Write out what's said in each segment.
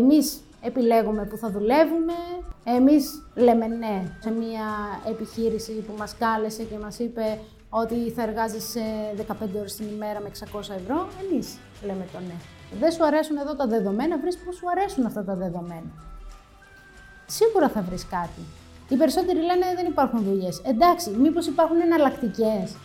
Εμείς επιλέγουμε που θα δουλεύουμε, εμείς λέμε ναι σε μια επιχείρηση που μας κάλεσε και μας είπε ότι θα εργάζεσαι 15 ώρες την ημέρα με 600 ευρώ, εμείς λέμε το ναι. Δεν σου αρέσουν εδώ τα δεδομένα, βρεις που σου αρέσουν αυτά τα δεδομένα. Σίγουρα θα βρεις κάτι. Οι περισσότεροι λένε δεν υπάρχουν δουλειές. Εντάξει, μήπως υπάρχουν εναλλακτικές.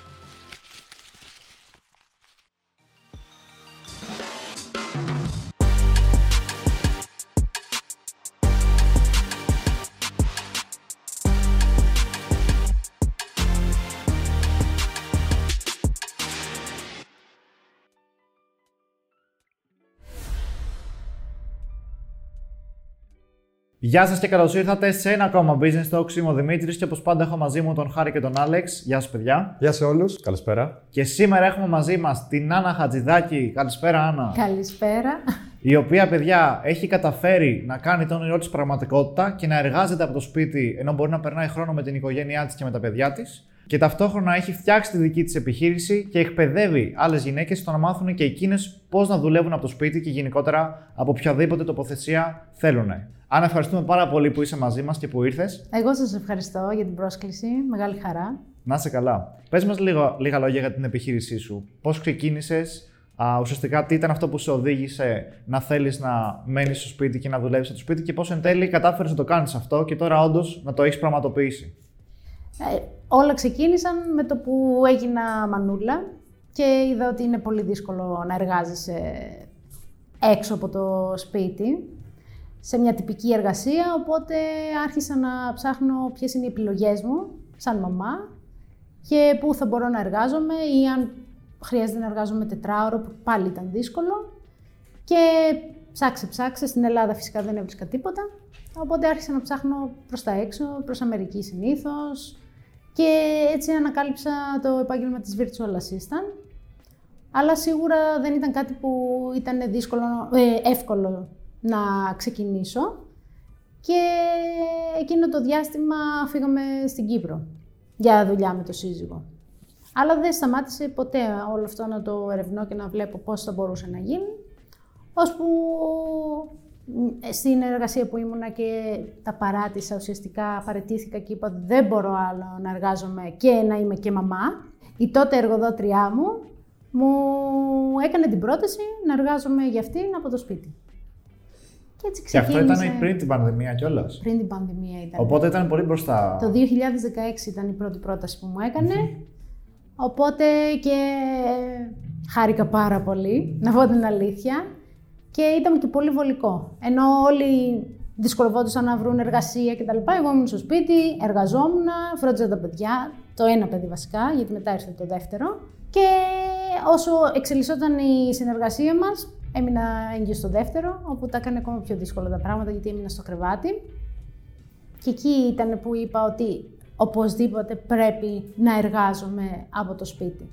Γεια σας και καλώς ήρθατε σε ένα ακόμα business talk. Είμαι ο Δημήτρης και όπως πάντα έχω μαζί μου τον Χάρη και τον Άλεξ. Γεια σας, παιδιά. Γεια σε όλους. Καλησπέρα. Και σήμερα έχουμε μαζί μας την Άννα Χατζηδάκη. Καλησπέρα, Άννα. Καλησπέρα. Η οποία, παιδιά, έχει καταφέρει να κάνει τον όνειρό της πραγματικότητα και να εργάζεται από το σπίτι ενώ μπορεί να περνάει χρόνο με την οικογένειά της και με τα παιδιά της. Και ταυτόχρονα έχει φτιάξει τη δική της επιχείρηση και εκπαιδεύει άλλες γυναίκες στο να μάθουν και εκείνες πώς να δουλεύουν από το σπίτι και γενικότερα από οποιαδήποτε τοποθεσία θέλουν. Αν ευχαριστούμε πάρα πολύ που είσαι μαζί μας και που ήρθες. Εγώ σας ευχαριστώ για την πρόσκληση. Μεγάλη χαρά. Να είσαι καλά. Πες μας λίγα λόγια για την επιχείρησή σου. Πώς ξεκίνησες, ουσιαστικά τι ήταν αυτό που σε οδήγησε να θέλεις να μένεις στο σπίτι και να δουλεύει στο σπίτι και πώς εν τέλει κατάφερες να το κάνεις αυτό και τώρα όντως να το έχεις πραγματοποιήσει. Ε, όλα ξεκίνησαν με το που έγινα μανούλα και είδα ότι είναι πολύ δύσκολο να εργάζεσαι έξω από το σπίτι σε μια τυπική εργασία, οπότε άρχισα να ψάχνω ποιες είναι οι επιλογές μου σαν μαμά και πού θα μπορώ να εργάζομαι ή αν χρειάζεται να εργάζομαι τετράωρο που πάλι ήταν δύσκολο. Και ψάξε ψάξε, στην Ελλάδα φυσικά δεν έβρισκα τίποτα οπότε άρχισα να ψάχνω προς τα έξω, προς Αμερική συνήθως και έτσι ανακάλυψα το επάγγελμα της Virtual Assistant. Αλλά σίγουρα δεν ήταν κάτι που ήταν δύσκολο, ε, εύκολο να ξεκινήσω και εκείνο το διάστημα φύγαμε στην Κύπρο για δουλειά με το σύζυγο. Αλλά δεν σταμάτησε ποτέ όλο αυτό να το ερευνώ και να βλέπω πώς θα μπορούσε να γίνει, ώσπου στην εργασία που ήμουνα και τα παράτησα, ουσιαστικά παρετήθηκα και είπα ότι δεν μπορώ άλλο να εργάζομαι και να είμαι και μαμά. Η τότε εργοδότριά μου μου έκανε την πρόταση να εργάζομαι για αυτήν από το σπίτι. Και έτσι ξεκίνησε. Και αυτό ήταν πριν την πανδημία κιόλας. Πριν την πανδημία ήταν. Οπότε ήταν πολύ μπροστά. Το 2016 ήταν η πρώτη πρόταση που μου έκανε. Οπότε και χάρηκα πάρα πολύ, να πω την αλήθεια. Και ήταν και πολύ βολικό. Ενώ όλοι δυσκολευόντουσαν να βρουν εργασία κτλ. Εγώ ήμουν στο σπίτι, εργαζόμουν, φρόντιζα τα παιδιά. Το ένα παιδί βασικά, γιατί μετά ήρθε το δεύτερο. Και όσο εξελισσόταν η συνεργασία μας, Έμεινα έγκυος στο δεύτερο, όπου τα έκανε ακόμα πιο δύσκολα τα πράγματα γιατί έμεινα στο κρεβάτι. Και εκεί ήταν που είπα ότι οπωσδήποτε πρέπει να εργάζομαι από το σπίτι.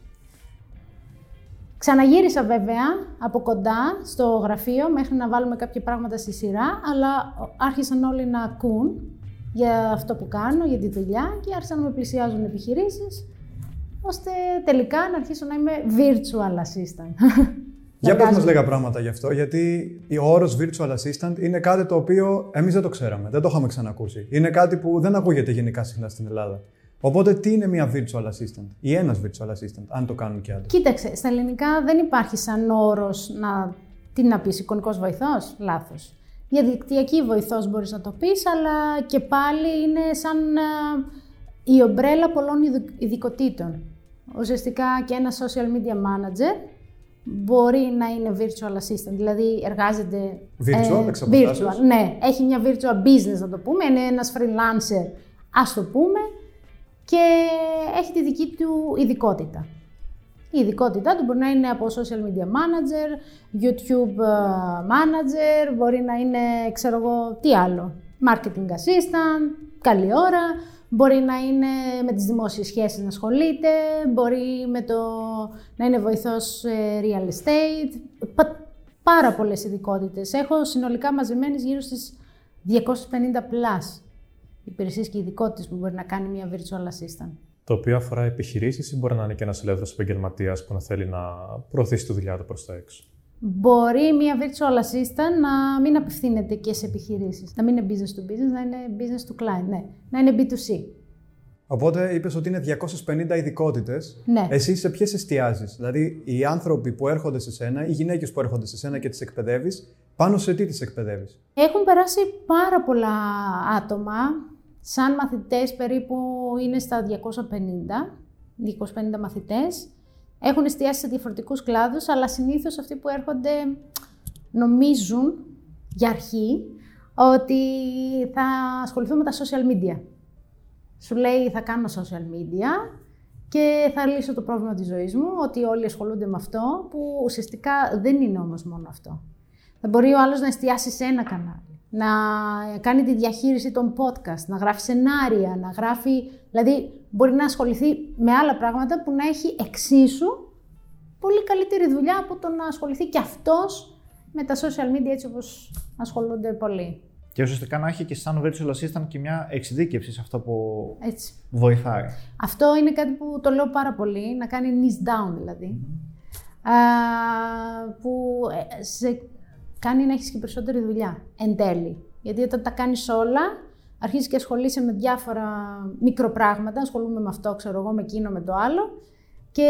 Ξαναγύρισα βέβαια από κοντά στο γραφείο μέχρι να βάλουμε κάποια πράγματα στη σειρά, αλλά άρχισαν όλοι να ακούν για αυτό που κάνω, για τη δουλειά και άρχισαν να με πλησιάζουν επιχειρήσεις, ώστε τελικά να αρχίσω να είμαι virtual assistant. Για πες μας λίγα πράγματα γι' αυτό, γιατί ο όρος virtual assistant είναι κάτι το οποίο εμείς δεν το ξέραμε, δεν το είχαμε ξανακούσει. Είναι κάτι που δεν ακούγεται γενικά συχνά στην Ελλάδα. Οπότε, τι είναι μια virtual assistant ή ένας virtual assistant, αν το κάνουν και άλλοι; Κοίταξε, στα ελληνικά δεν υπάρχει σαν όρος να. Τι να πεις, εικονικός βοηθός, λάθος. Διαδικτυακή βοηθός μπορείς να το πεις, αλλά και πάλι είναι σαν η ομπρέλα πολλών ειδικοτήτων. Ουσιαστικά και ένα social media manager μπορεί να είναι virtual assistant, δηλαδή εργάζεται... Virtual, ε, virtual, ναι. Έχει μια virtual business να το πούμε, είναι ένας freelancer, ας το πούμε, και έχει τη δική του ειδικότητα. Η ειδικότητά του μπορεί να είναι από social media manager, YouTube ε, manager, μπορεί να είναι, ξέρω εγώ, τι άλλο, marketing assistant, καλή ώρα, Μπορεί να είναι με τις δημόσιες σχέσεις να ασχολείται, μπορεί με το να είναι βοηθός real estate, πάρα πολλές ειδικότητες. Έχω συνολικά μαζεμένες γύρω στις 250 plus υπηρεσίες και ειδικότητες που μπορεί να κάνει μια virtual assistant. Το οποίο αφορά επιχειρήσεις ή μπορεί να είναι και ένας ελεύθερος επαγγελματίας που να θέλει να προωθήσει τη δουλειά του προς τα έξω; Μπορεί μια virtual assistant να μην απευθύνεται και σε επιχειρήσεις. Να μην είναι business to business, να είναι business to client, ναι. Να είναι B2C. Οπότε είπες ότι είναι 250 ειδικότητες. Ναι. Εσύ σε ποιες εστιάζεις, Δηλαδή, οι άνθρωποι που έρχονται σε σένα, οι γυναίκες που έρχονται σε σένα και τις εκπαιδεύεις, πάνω σε τι τις εκπαιδεύεις; Έχουν περάσει πάρα πολλά άτομα. Σαν μαθητές περίπου είναι στα 250, 250 μαθητές. Έχουν εστιάσει σε διαφορετικούς κλάδους, αλλά συνήθως αυτοί που έρχονται νομίζουν για αρχή ότι θα ασχοληθούν με τα social media. Σου λέει θα κάνω social media και θα λύσω το πρόβλημα της ζωής μου, ότι όλοι ασχολούνται με αυτό, που ουσιαστικά δεν είναι όμως μόνο αυτό. Θα μπορεί ο άλλος να εστιάσει σε ένα κανάλι, να κάνει τη διαχείριση των podcast, να γράφει σενάρια, να γράφει... Δηλαδή, μπορεί να ασχοληθεί με άλλα πράγματα που να έχει εξίσου πολύ καλύτερη δουλειά από το να ασχοληθεί και αυτός με τα social media έτσι όπως ασχολούνται πολλοί. Και ουσιαστικά να έχει και σαν virtual assistant και μια εξειδίκευση σε αυτό που Έτσι. βοηθάει. Αυτό είναι κάτι που το λέω πάρα πολύ, να κάνει niche down δηλαδή. Α, που ε, σε κάνει να έχεις και περισσότερη δουλειά εν τέλει. Γιατί όταν τα κάνεις όλα, αρχίζεις και ασχολείσαι με διάφορα μικροπράγματα, ασχολούμαι με αυτό, ξέρω εγώ, με εκείνο, με το άλλο και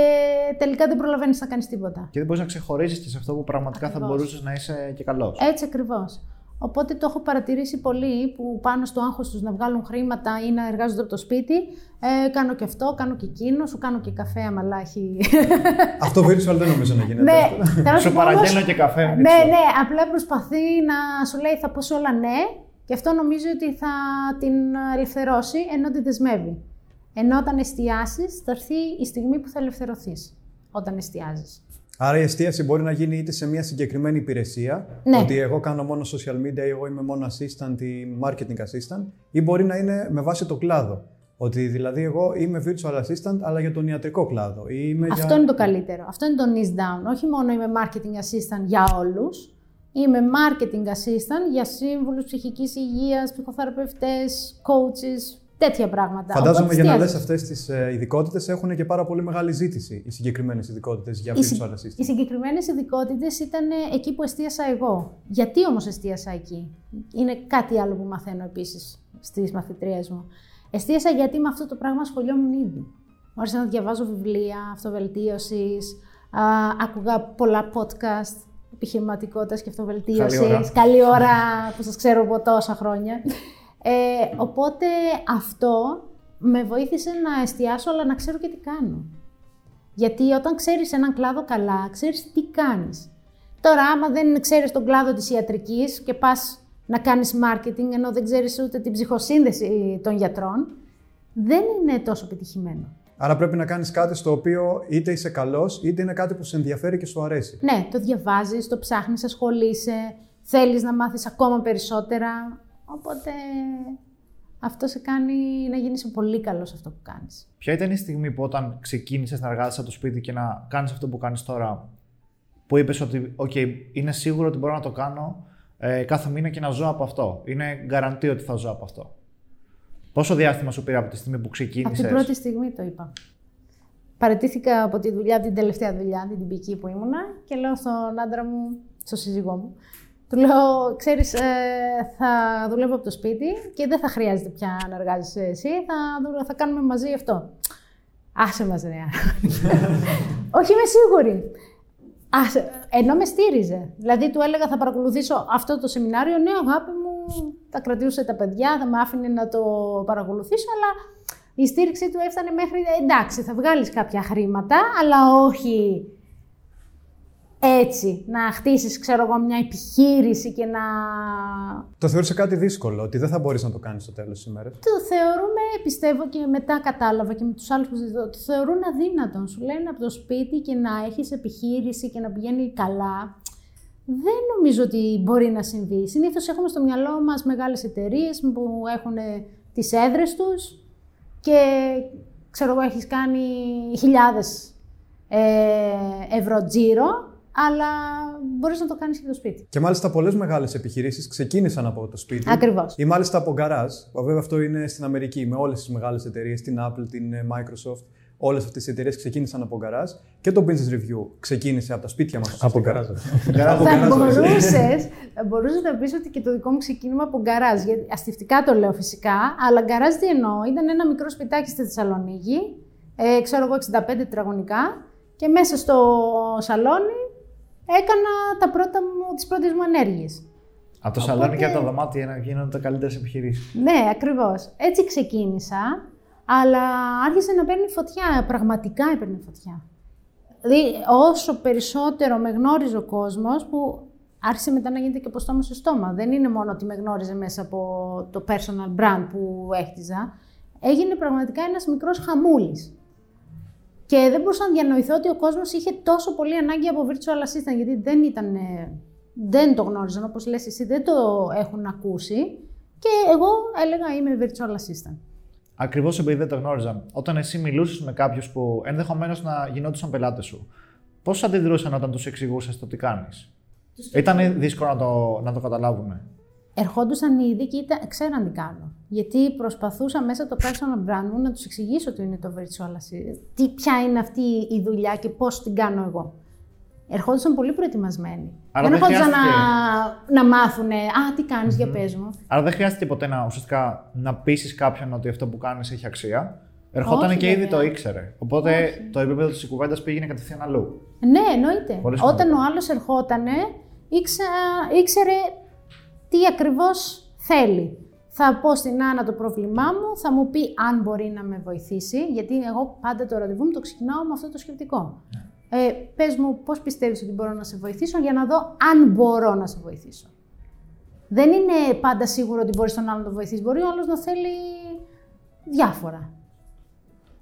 τελικά δεν προλαβαίνεις να κάνεις τίποτα. Και δεν μπορείς να ξεχωρίσεις και σε αυτό που πραγματικά Ακριβώς. θα μπορούσες να είσαι και καλός. Έτσι ακριβώς. Οπότε το έχω παρατηρήσει πολύ που πάνω στο άγχος τους να βγάλουν χρήματα ή να εργάζονται από το σπίτι. Ε, κάνω και αυτό, κάνω και εκείνο, σου κάνω και καφέ αμαλάχη. Αυτό virtual δεν νομίζω να γίνεται. ναι, εύκολα. θέλω να Σου σου πω όμως- παραγγέλνω και καφέ. Ναι, μην ξέρω. ναι, απλά προσπαθεί να σου λέει θα πω σε όλα ναι και αυτό νομίζω ότι θα την ελευθερώσει ενώ τη δεσμεύει. Ενώ όταν εστιάσεις, θα έρθει η στιγμή που θα ελευθερωθείς. Όταν εστιάζεις. Άρα η εστίαση μπορεί να γίνει είτε σε μια συγκεκριμένη υπηρεσία, Ναι. ότι εγώ κάνω μόνο social media ή εγώ είμαι μόνο assistant ή marketing assistant, ή μπορεί να είναι με βάση το κλάδο. Ότι δηλαδή εγώ είμαι virtual assistant, αλλά για τον ιατρικό κλάδο. Ή είμαι Αυτό για... είναι το καλύτερο. Αυτό είναι το niche down. Όχι μόνο είμαι marketing assistant για όλους. Είμαι marketing assistant για σύμβουλους ψυχικής υγείας, ψυχοθεραπευτές, coaches, τέτοια πράγματα. Φαντάζομαι Οπότε για να λες εστιάζεις. αυτές τις ειδικότητες έχουν και πάρα πολύ μεγάλη ζήτηση οι συγκεκριμένες ειδικότητες για Οι, συ- virtual οι assistant. συγκεκριμένες ειδικότητες ήταν εκεί που εστίασα εγώ. Γιατί όμως εστίασα εκεί, Είναι κάτι άλλο που μαθαίνω επίσης στις μαθητρίε μου. Εστίασα γιατί με αυτό το πράγμα ασχολιόμουν ήδη. Μου άρεσε να διαβάζω βιβλία αυτοβελτίωσης, άκουγα πολλά podcast επιχειρηματικότητας και αυτοβελτίωσης. Καλή ώρα. Καλή ώρα που σας ξέρω από τόσα χρόνια. Ε, οπότε αυτό με βοήθησε να εστιάσω, αλλά να ξέρω και τι κάνω. Γιατί όταν ξέρεις έναν κλάδο καλά, ξέρεις τι κάνεις. Τώρα, άμα δεν ξέρεις τον κλάδο της ιατρικής και πας να κάνεις marketing, ενώ δεν ξέρεις ούτε την ψυχοσύνδεση των γιατρών, δεν είναι τόσο επιτυχημένο. Άρα πρέπει να κάνεις κάτι στο οποίο είτε είσαι καλός, είτε είναι κάτι που σε ενδιαφέρει και σου αρέσει. Ναι, το διαβάζεις, το ψάχνεις, ασχολείσαι, θέλεις να μάθεις ακόμα περισσότερα, οπότε αυτό σε κάνει να γίνεις πολύ καλός σε αυτό που κάνεις. Ποια ήταν η στιγμή που όταν ξεκίνησες να εργάζεσαι από το σπίτι και να κάνεις αυτό που κάνεις τώρα, που είπες ότι, OK, είναι σίγουρο ότι μπορώ να το κάνω ε, κάθε μήνα και να ζω από αυτό. Είναι γκαραντή ότι θα ζω από αυτό. Πόσο διάστημα σου πήρε από τη στιγμή που Από ξεκίνησε. την πρώτη στιγμή το είπα. Παρετήθηκα από τη δουλειά, την τελευταία δουλειά, την τυπική που ήμουνα και λέω στον άντρα μου, στο σύζυγό μου, του λέω, ξέρεις, ε, θα δουλεύω από το σπίτι και δεν θα χρειάζεται πια να εργάζεσαι εσύ, θα, δουλε- θα κάνουμε μαζί αυτό. Άσε μας, ρε. Όχι, είμαι σίγουρη. Άσε, ενώ με στήριζε. Δηλαδή, του έλεγα θα παρακολουθήσω αυτό το σεμινάριο. Ναι, αγάπη μου, θα κρατούσε τα παιδιά, θα με άφηνε να το παρακολουθήσω, αλλά η στήριξή του έφτανε μέχρι, «Ε, εντάξει, θα βγάλεις κάποια χρήματα, αλλά όχι έτσι, να χτίσεις, ξέρω εγώ, μια επιχείρηση και να... Το θεώρησε κάτι δύσκολο, ότι δεν θα μπορείς να το κάνεις στο τέλος της ημέρας; Το θεωρούμε, πιστεύω και μετά κατάλαβα και με τους άλλους που συζητώ, το θεωρούν αδύνατον. Σου λένε από το σπίτι και να έχεις επιχείρηση και να πηγαίνει καλά. Δεν νομίζω ότι μπορεί να συμβεί. Συνήθως έχουμε στο μυαλό μας μεγάλες εταιρείες που έχουν τις έδρες τους και ξέρω εγώ έχεις κάνει χιλιάδες ε, ευρώ τζίρο, αλλά μπορείς να το κάνεις και στο σπίτι. Και μάλιστα πολλές μεγάλες επιχειρήσεις ξεκίνησαν από το σπίτι. Ακριβώς. Ή μάλιστα από γκαράζ. Βέβαια αυτό είναι στην Αμερική με όλες τις μεγάλες εταιρείες, την Apple, την ε, Microsoft. Όλες αυτές οι εταιρείες ξεκίνησαν από γκαράζ και το Business Review ξεκίνησε από τα σπίτια μας. Από γκαράζ. Θα μπορούσες μπορούσες να πεις ότι και το δικό μου ξεκίνημα από γκαράζ. Γιατί αστευτικά το λέω φυσικά, αλλά γκαράζ τι εννοώ. Ήταν ένα μικρό σπιτάκι στη Θεσσαλονίκη, ε, ξέρω εγώ 65 τετραγωνικά, και μέσα στο σαλόνι έκανα τα πρώτα μου, τις πρώτες μου ενέργειες. Από το Οπότε... σαλόνι και από τα δωμάτια να γίνονται τα καλύτερες επιχειρήσεις. Ναι, ακριβώς. Έτσι ξεκίνησα, αλλά άρχισε να παίρνει φωτιά. Πραγματικά έπαιρνε φωτιά. Δηλαδή, όσο περισσότερο με γνώριζε ο κόσμος, που άρχισε μετά να γίνεται και από στόμα σε στόμα. Δεν είναι μόνο ότι με γνώριζε μέσα από το personal brand που έχτιζα. Έγινε πραγματικά ένας μικρός χαμούλης. Και δεν μπορούσα να διανοηθώ ότι ο κόσμος είχε τόσο πολύ ανάγκη από virtual assistant, γιατί δεν ήταν δεν το γνώριζαν, όπως λες εσύ, δεν το έχουν ακούσει και εγώ έλεγα είμαι virtual assistant. Ακριβώς επειδή δεν το γνώριζαν. Όταν εσύ μιλούσες με κάποιους που ενδεχομένως να γινόντουσαν πελάτες σου, πώς αντιδρούσαν όταν τους εξηγούσες το τι κάνεις; Ήταν δύσκολο να το, να το καταλάβουν. Ερχόντουσαν ήδη και ήταν, ξέραν τι κάνω. Γιατί προσπαθούσα μέσα το personal brand μου να τους εξηγήσω τι είναι το virtual assistant, τι, ποια είναι αυτή η δουλειά και πώς την κάνω εγώ ερχόντουσαν πολύ προετοιμασμένοι. Άρα δεν ερχόντουσαν να, να μάθουν, Α, τι κάνεις, για πες μου. Άρα δεν χρειάστηκε ποτέ να, ουσιαστικά, να πείσεις κάποιον ότι αυτό που κάνεις έχει αξία. Ερχόταν και ήδη το ήξερε. Οπότε Όχι. το επίπεδο της κουβέντας πήγαινε κατευθείαν αλλού. Ναι, εννοείται. Όταν ο άλλος ερχόταν, ήξερε τι ακριβώς θέλει. Θα πω στην Άννα το πρόβλημά μου, θα μου πει αν μπορεί να με βοηθήσει, γιατί εγώ πάντα το ραντεβού μου το ξεκινάω με αυτό το σκεπτικό. Ναι ε, πες μου πώς πιστεύεις ότι μπορώ να σε βοηθήσω για να δω αν μπορώ να σε βοηθήσω. Δεν είναι πάντα σίγουρο ότι μπορείς τον άλλον να το βοηθήσεις. Μπορεί ο άλλος να θέλει διάφορα.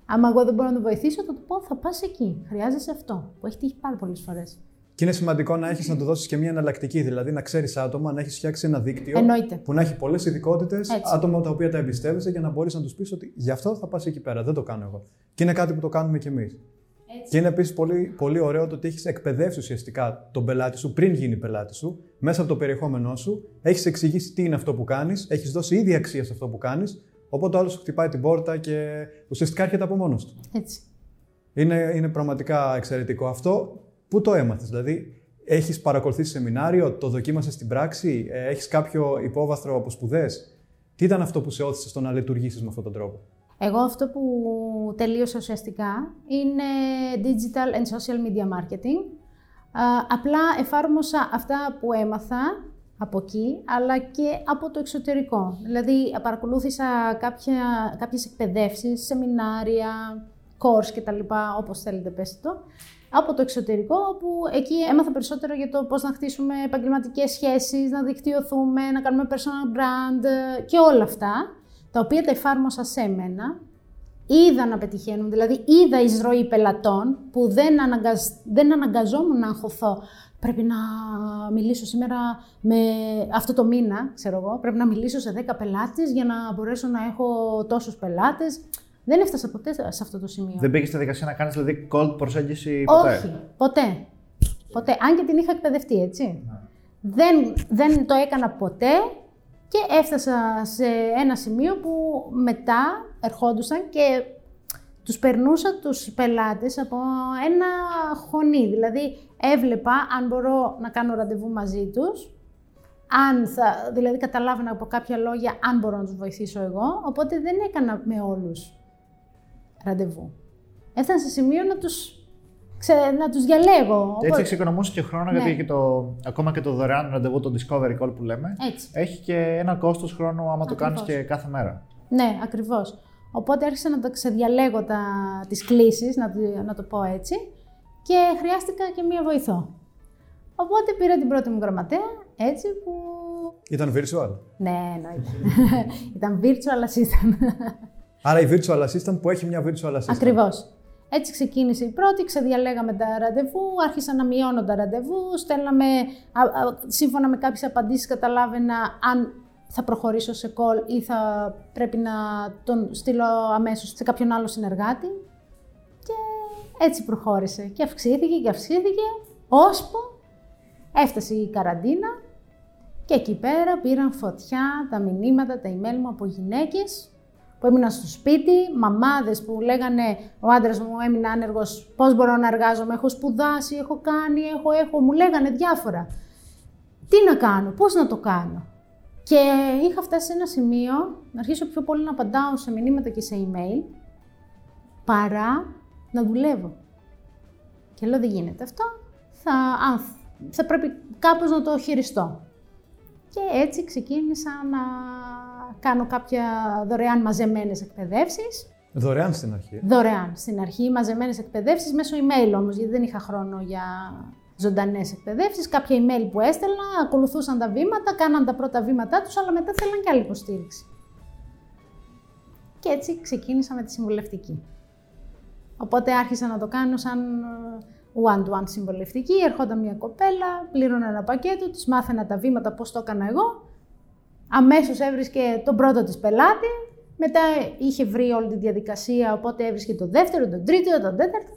Αν εγώ δεν μπορώ να το βοηθήσω, θα του πω θα πας εκεί. Χρειάζεσαι αυτό, που έχει τύχει πάρα πολλές φορές. Και είναι σημαντικό να έχεις να του δώσεις και μια εναλλακτική, δηλαδή να ξέρεις άτομα, να έχεις φτιάξει ένα δίκτυο Εννοείται. που να έχει πολλές ειδικότητες, άτομα τα οποία τα εμπιστεύεσαι για να μπορείς να τους πεις ότι γι' αυτό θα πας εκεί πέρα. Δεν το κάνω εγώ. Και είναι κάτι που το κάνουμε κι εμείς. Και είναι επίσης πολύ, πολύ ωραίο το ότι έχεις εκπαιδεύσει ουσιαστικά τον πελάτη σου πριν γίνει πελάτη σου, μέσα από το περιεχόμενό σου, έχεις εξηγήσει τι είναι αυτό που κάνεις, έχεις δώσει ήδη αξία σε αυτό που κάνεις, οπότε ο άλλος σου χτυπάει την πόρτα και ουσιαστικά έρχεται από μόνος του. Έτσι. Είναι, είναι πραγματικά εξαιρετικό αυτό. Πού το έμαθες, δηλαδή, έχεις παρακολουθήσει σεμινάριο, το δοκίμασες στην πράξη, ε, έχεις κάποιο υπόβαθρο από σπουδές; Τι ήταν αυτό που σε όθησε στο να λειτουργήσεις με αυτόν τον τρόπο; Εγώ αυτό που τελείωσα ουσιαστικά είναι Digital and Social Media Marketing. Απλά εφάρμοσα αυτά που έμαθα από εκεί, αλλά και από το εξωτερικό. Δηλαδή, παρακολούθησα κάποια, κάποιες εκπαιδεύσεις, σεμινάρια, course κτλ, όπως θέλετε πέστε το, από το εξωτερικό, όπου εκεί έμαθα περισσότερο για το πώς να χτίσουμε επαγγελματικές σχέσεις, να δικτυωθούμε, να κάνουμε personal brand και όλα αυτά τα οποία τα εφάρμοσα σε μένα, είδα να πετυχαίνουν, δηλαδή είδα εισρωή πελατών που δεν, αναγκαζ... δεν αναγκαζόμουν να αγχωθώ. Πρέπει να μιλήσω σήμερα με αυτό το μήνα, ξέρω εγώ, πρέπει να μιλήσω σε 10 πελάτες για να μπορέσω να έχω τόσους πελάτες. Δεν έφτασα ποτέ σε αυτό το σημείο. Δεν πήγες στη δικασία να κάνεις δηλαδή cold προσέγγιση ποτέ; Όχι, ποτέ. Ποτέ. Αν και την είχα εκπαιδευτεί, έτσι. Ναι. Δεν, δεν το έκανα ποτέ και έφτασα σε ένα σημείο που μετά ερχόντουσαν και τους περνούσα τους πελάτες από ένα χωνί. Δηλαδή έβλεπα αν μπορώ να κάνω ραντεβού μαζί τους, αν θα, δηλαδή καταλάβαινα από κάποια λόγια αν μπορώ να τους βοηθήσω εγώ, οπότε δεν έκανα με όλους ραντεβού. Έφτανα σε σημείο να τους ξε, να τους διαλέγω. Και έτσι εξοικονομούσε και χρόνο, γιατί ναι. το, ακόμα και το δωρεάν ραντεβού, το Discovery Call που λέμε, έτσι. έχει και ένα κόστος χρόνου άμα το κάνεις και κάθε μέρα. Ναι, ακριβώς. Οπότε άρχισα να το ξεδιαλέγω τα, τις κλήσεις, να, να το πω έτσι, και χρειάστηκα και μία βοηθό. Οπότε πήρα την πρώτη μου γραμματέα, έτσι που... Ήταν virtual. Ναι, εννοείται. Ήταν virtual assistant. Άρα η virtual assistant που έχει μια virtual assistant. Ακριβώς. Έτσι ξεκίνησε η πρώτη, ξεδιαλέγαμε τα ραντεβού, άρχισα να μειώνω τα ραντεβού, στέλναμε, σύμφωνα με κάποιες απαντήσεις καταλάβαινα αν θα προχωρήσω σε call ή θα πρέπει να τον στείλω αμέσως σε κάποιον άλλο συνεργάτη. Και έτσι προχώρησε και αυξήθηκε και αυξήθηκε, ώσπου έφτασε η καραντίνα και εκεί πέρα πήραν φωτιά τα μηνύματα, τα email μου από γυναίκες που έμειναν στο σπίτι, μαμάδες που λέγανε Ο άντρας μου έμεινε άνεργος, πώς μπορώ να εργάζομαι, έχω σπουδάσει, έχω κάνει, έχω, έχω. Μου λέγανε διάφορα. Τι να κάνω, πώς να το κάνω; Και είχα φτάσει σε ένα σημείο να αρχίσω πιο πολύ να απαντάω σε μηνύματα και σε email παρά να δουλεύω. Και λέω δεν γίνεται αυτό, θα, θα πρέπει κάπως να το χειριστώ. Και έτσι ξεκίνησα να κάνω κάποια δωρεάν μαζεμένες εκπαιδεύσεις. Δωρεάν στην αρχή. Δωρεάν στην αρχή, μαζεμένες εκπαιδεύσεις μέσω email όμως, γιατί δεν είχα χρόνο για ζωντανές εκπαιδεύσεις. Κάποια email που έστελνα, ακολουθούσαν τα βήματα, κάναν τα πρώτα βήματά τους, αλλά μετά θέλαν και άλλη υποστήριξη. Και έτσι ξεκίνησα με τη συμβουλευτική. Οπότε άρχισα να το κάνω σαν one-to-one συμβολευτική. Ερχόταν μια κοπέλα, πλήρωνα ένα πακέτο, της μάθαινα τα βήματα πώς το έκανα εγώ. Αμέσως έβρισκε τον πρώτο της πελάτη. Μετά είχε βρει όλη τη διαδικασία, οπότε έβρισκε τον δεύτερο, τον τρίτο, τον τέταρτο.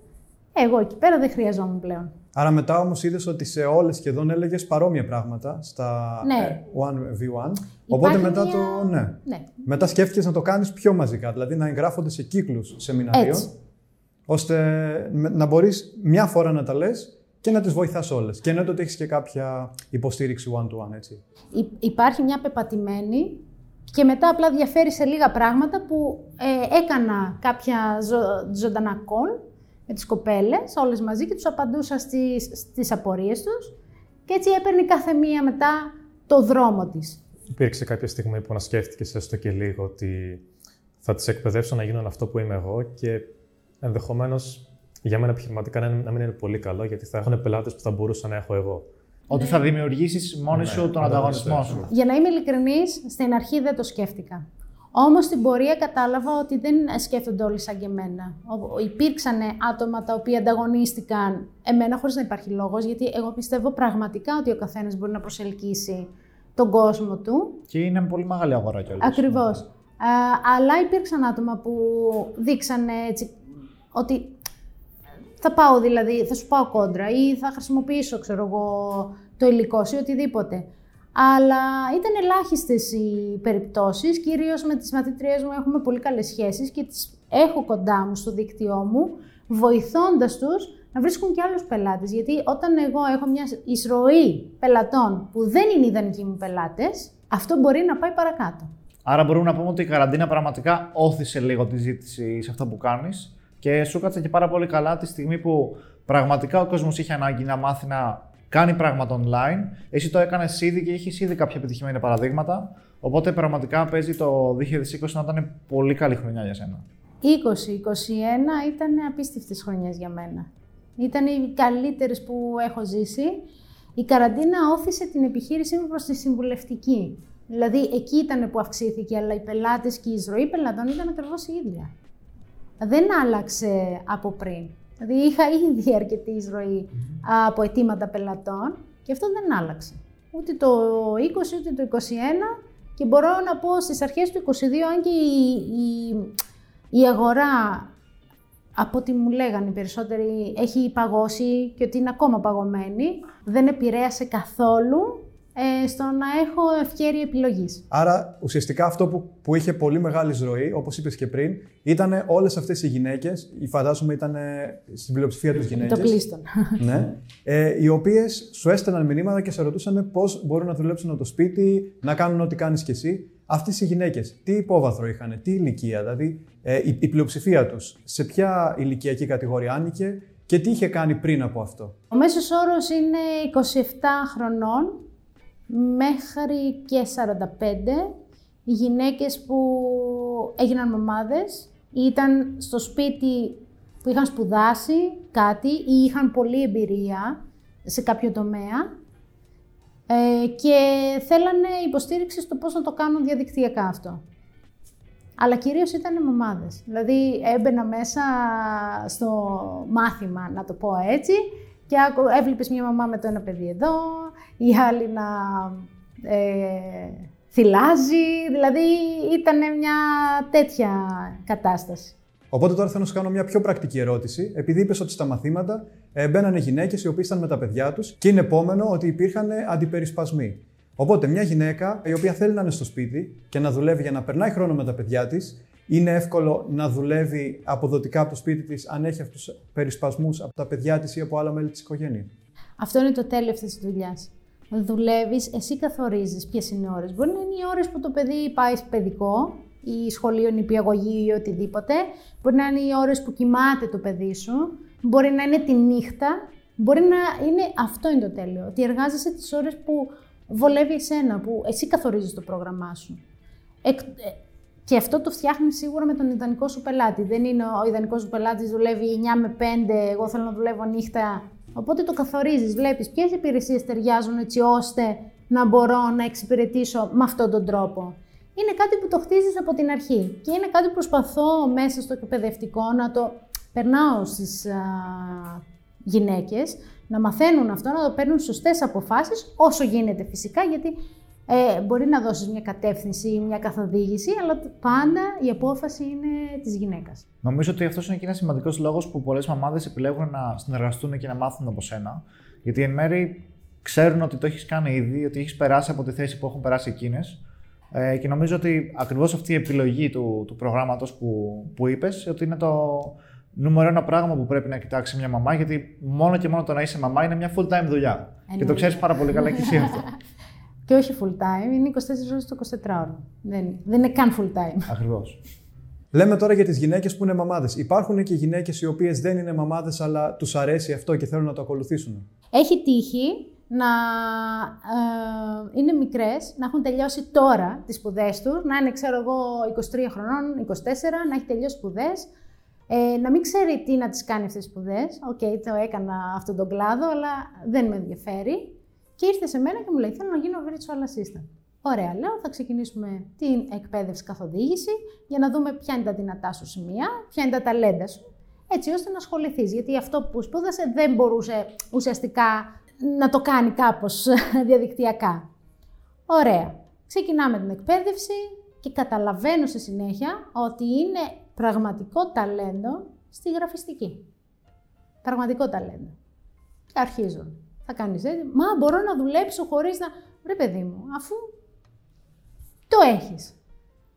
Εγώ εκεί πέρα δεν χρειαζόμουν πλέον. Άρα μετά όμως είδες ότι σε όλες σχεδόν έλεγες παρόμοια πράγματα στα ναι. 1v1. Οπότε μετά το. Ναι. ναι. Μετά σκέφτηκες να το κάνεις πιο μαζικά, δηλαδή να εγγράφονται σε κύκλους σεμιναρίων. Έτσι ώστε να μπορείς μια φορά να τα λες και να τις βοηθάς όλες. Και εννοείται ότι έχεις και κάποια υποστήριξη one-to-one, έτσι. Υπάρχει μια πεπατημένη και μετά απλά διαφέρει σε λίγα πράγματα που ε, έκανα κάποια ζω, ζωντανά call με τις κοπέλες, όλες μαζί και τους απαντούσα στις, στις απορίες τους και έτσι έπαιρνε κάθε μία μετά το δρόμο της. Υπήρξε κάποια στιγμή που να σκέφτηκες έστω και λίγο ότι θα τις εκπαιδεύσω να γίνουν αυτό που είμαι εγώ και ενδεχομένως για μένα επιχειρηματικά να μην είναι πολύ καλό, γιατί θα έχουν πελάτες που θα μπορούσα να έχω εγώ. Ότι θα δημιουργήσεις μόνη ναι, σου τον ανταγωνισμό σου. Για να είμαι ειλικρινής, στην αρχή δεν το σκέφτηκα. Όμως στην πορεία κατάλαβα ότι δεν σκέφτονται όλοι σαν και εμένα. Υπήρξαν άτομα τα οποία ανταγωνίστηκαν εμένα χωρίς να υπάρχει λόγος, γιατί εγώ πιστεύω πραγματικά ότι ο καθένας μπορεί να προσελκύσει τον κόσμο του. Και είναι πολύ μεγάλη αγορά κιόλας. Ακριβώς. αλλά υπήρξαν άτομα που δείξανε έτσι ότι θα πάω δηλαδή, θα σου πάω κόντρα ή θα χρησιμοποιήσω, ξέρω εγώ, το υλικό ή οτιδήποτε. Αλλά ήταν ελάχιστες οι περιπτώσεις, κυρίως με τις μαθητριές μου έχουμε πολύ καλές σχέσεις και τις έχω κοντά μου στο δίκτυό μου, βοηθώντας τους να βρίσκουν και άλλους πελάτες. Γιατί όταν εγώ έχω μια εισρωή πελατών που δεν είναι ιδανικοί μου πελάτες, αυτό μπορεί να πάει παρακάτω. Άρα μπορούμε να πούμε ότι η καραντίνα πραγματικά όθησε λίγο τη ζήτηση σε αυτό που κάνεις και σου κάτσε και πάρα πολύ καλά τη στιγμή που πραγματικά ο κόσμος είχε ανάγκη να μάθει να κάνει πράγματα online. Εσύ το έκανες ήδη και έχεις ήδη κάποια επιτυχημένα παραδείγματα. Οπότε πραγματικά παίζει το 2020 να ήταν πολύ καλή χρονιά για σένα. 2021 ήταν απίστευτες χρονιές για μένα. Ήταν οι καλύτερες που έχω ζήσει. Η καραντίνα όθησε την επιχείρησή μου προς τη συμβουλευτική. Δηλαδή, εκεί ήταν που αυξήθηκε, αλλά οι πελάτες και η εισρωή πελατών ήταν ακριβώς η ίδια δεν άλλαξε από πριν. Δηλαδή είχα ήδη αρκετή εισρωή από αιτήματα πελατών και αυτό δεν άλλαξε. Ούτε το 20 ούτε το 21 και μπορώ να πω στις αρχές του 22 αν και η, η, αγορά από ό,τι μου λέγανε οι περισσότεροι έχει παγώσει και ότι είναι ακόμα παγωμένη, δεν επηρέασε καθόλου ε, στο να έχω ευκαιρία επιλογής. Άρα, ουσιαστικά αυτό που, που είχε πολύ μεγάλη ροή, όπως είπες και πριν, ήταν όλες αυτές οι γυναίκες, φαντάζομαι ήταν στην πλειοψηφία τους γυναίκες. Το πλήστον. Ναι. Ε, οι οποίες σου έστελναν μηνύματα και σε ρωτούσαν πώς μπορούν να δουλέψουν από το σπίτι, να κάνουν ό,τι κάνεις κι εσύ. Αυτές οι γυναίκες, τι υπόβαθρο είχαν, τι ηλικία, δηλαδή ε, η, η πλειοψηφία τους, σε ποια ηλικιακή κατηγορία άνοικε και τι είχε κάνει πριν από αυτό. Ο μέσος όρος είναι 27 χρονών μέχρι και 45 οι γυναίκες που έγιναν μαμάδες ή ήταν στο σπίτι που είχαν σπουδάσει κάτι ή είχαν πολλή εμπειρία σε κάποιο τομέα ε, και θέλανε υποστήριξη στο πώς να το κάνουν διαδικτυακά αυτό. Αλλά κυρίως ήταν μαμάδες. Δηλαδή έμπαινα μέσα στο μάθημα, να το πω έτσι, και έβλεπες μια μαμά με το ένα παιδί εδώ, η άλλη να ε, θυλάζει, δηλαδή ήταν μια τέτοια κατάσταση. Οπότε τώρα θέλω να σου κάνω μια πιο πρακτική ερώτηση. Επειδή είπες ότι στα μαθήματα ε, μπαίνανε γυναίκες οι οποίες ήταν με τα παιδιά τους και είναι επόμενο ότι υπήρχαν αντιπερισπασμοί. Οπότε μια γυναίκα η οποία θέλει να είναι στο σπίτι και να δουλεύει για να περνάει χρόνο με τα παιδιά της, είναι εύκολο να δουλεύει αποδοτικά από το σπίτι της αν έχει αυτούς του περισπασμούς από τα παιδιά της ή από άλλα μέλη της οικογένειας. Αυτό είναι το τέλειο αυτής της δουλειάς. Δουλεύεις, εσύ καθορίζεις ποιες είναι οι ώρες. Μπορεί να είναι οι ώρες που το παιδί πάει παιδικό, ή σχολείο, νηπιαγωγή ή οτιδήποτε. Μπορεί να είναι οι ώρες που κοιμάται το παιδί σου. Μπορεί να είναι τη νύχτα. Μπορεί να είναι. Αυτό είναι το τέλειο. Ότι εργάζεσαι τις ώρες που βολεύει εσένα, που εσύ καθορίζεις το πρόγραμμά σου. Εκ, ε, και αυτό το φτιάχνει σίγουρα με τον ιδανικό σου πελάτη. Δεν είναι ο ιδανικός σου πελάτης δουλεύει 9 με 5, εγώ θέλω να δουλεύω νύχτα. Οπότε το καθορίζεις, βλέπεις ποιες υπηρεσίες ταιριάζουν έτσι ώστε να μπορώ να εξυπηρετήσω με αυτόν τον τρόπο. Είναι κάτι που το χτίζεις από την αρχή και είναι κάτι που προσπαθώ μέσα στο εκπαιδευτικό να το περνάω στις γυναίκες, να μαθαίνουν αυτό, να το παίρνουν σωστές αποφάσεις όσο γίνεται φυσικά, γιατί ε, μπορεί να δώσεις μια κατεύθυνση ή μια καθοδήγηση, αλλά πάντα η απόφαση είναι της γυναίκας. Νομίζω ότι αυτός είναι και ένας σημαντικός λόγος που πολλές μαμάδες επιλέγουν να συνεργαστούν και να μάθουν από σένα. Γιατί εν μέρει ξέρουν ότι το έχεις κάνει ήδη, ότι έχεις περάσει από τη θέση που έχουν περάσει εκείνες. Ε, και νομίζω ότι ακριβώς αυτή η επιλογή του, του προγράμματος που, που είπες, ότι είναι το νούμερο ένα πράγμα που πρέπει να κοιτάξει μια μαμά, γιατί μόνο και μόνο το να είσαι μαμά είναι μια full time δουλειά. Και το ξέρεις πάρα πολύ καλά και εσύ αυτό. Και όχι full time, είναι 24 ώρες το 24ωρο. Δεν, δεν είναι καν full time. Ακριβώς. Λέμε τώρα για τις γυναίκες που είναι μαμάδες. Υπάρχουν και γυναίκες οι οποίες δεν είναι μαμάδες, αλλά τους αρέσει αυτό και θέλουν να το ακολουθήσουν. Έχει τύχει να ε, είναι μικρές, να έχουν τελειώσει τώρα τις σπουδές τους, να είναι, ξέρω εγώ, 23 χρονών, 24, να έχει τελειώσει σπουδές, ε, να μην ξέρει τι να τις κάνει αυτές τις σπουδές. OK, okay, το έκανα αυτόν τον κλάδο, αλλά δεν με ενδιαφέρει. Και ήρθε σε μένα και μου λέει: Θέλω να γίνω virtual assistant. Ωραία, λέω, θα ξεκινήσουμε την εκπαίδευση καθοδήγηση για να δούμε ποια είναι τα δυνατά σου σημεία, ποια είναι τα ταλέντα σου, έτσι ώστε να ασχοληθείς. Γιατί αυτό που σπούδασε δεν μπορούσε ουσιαστικά να το κάνει κάπως διαδικτυακά. Ωραία. Ξεκινάμε την εκπαίδευση και καταλαβαίνω στη συνέχεια ότι είναι πραγματικό ταλέντο στη γραφιστική. Πραγματικό ταλέντο. Και αρχίζω θα κάνεις έτσι. Μα μπορώ να δουλέψω χωρίς να. Ρε παιδί μου, αφού το έχεις.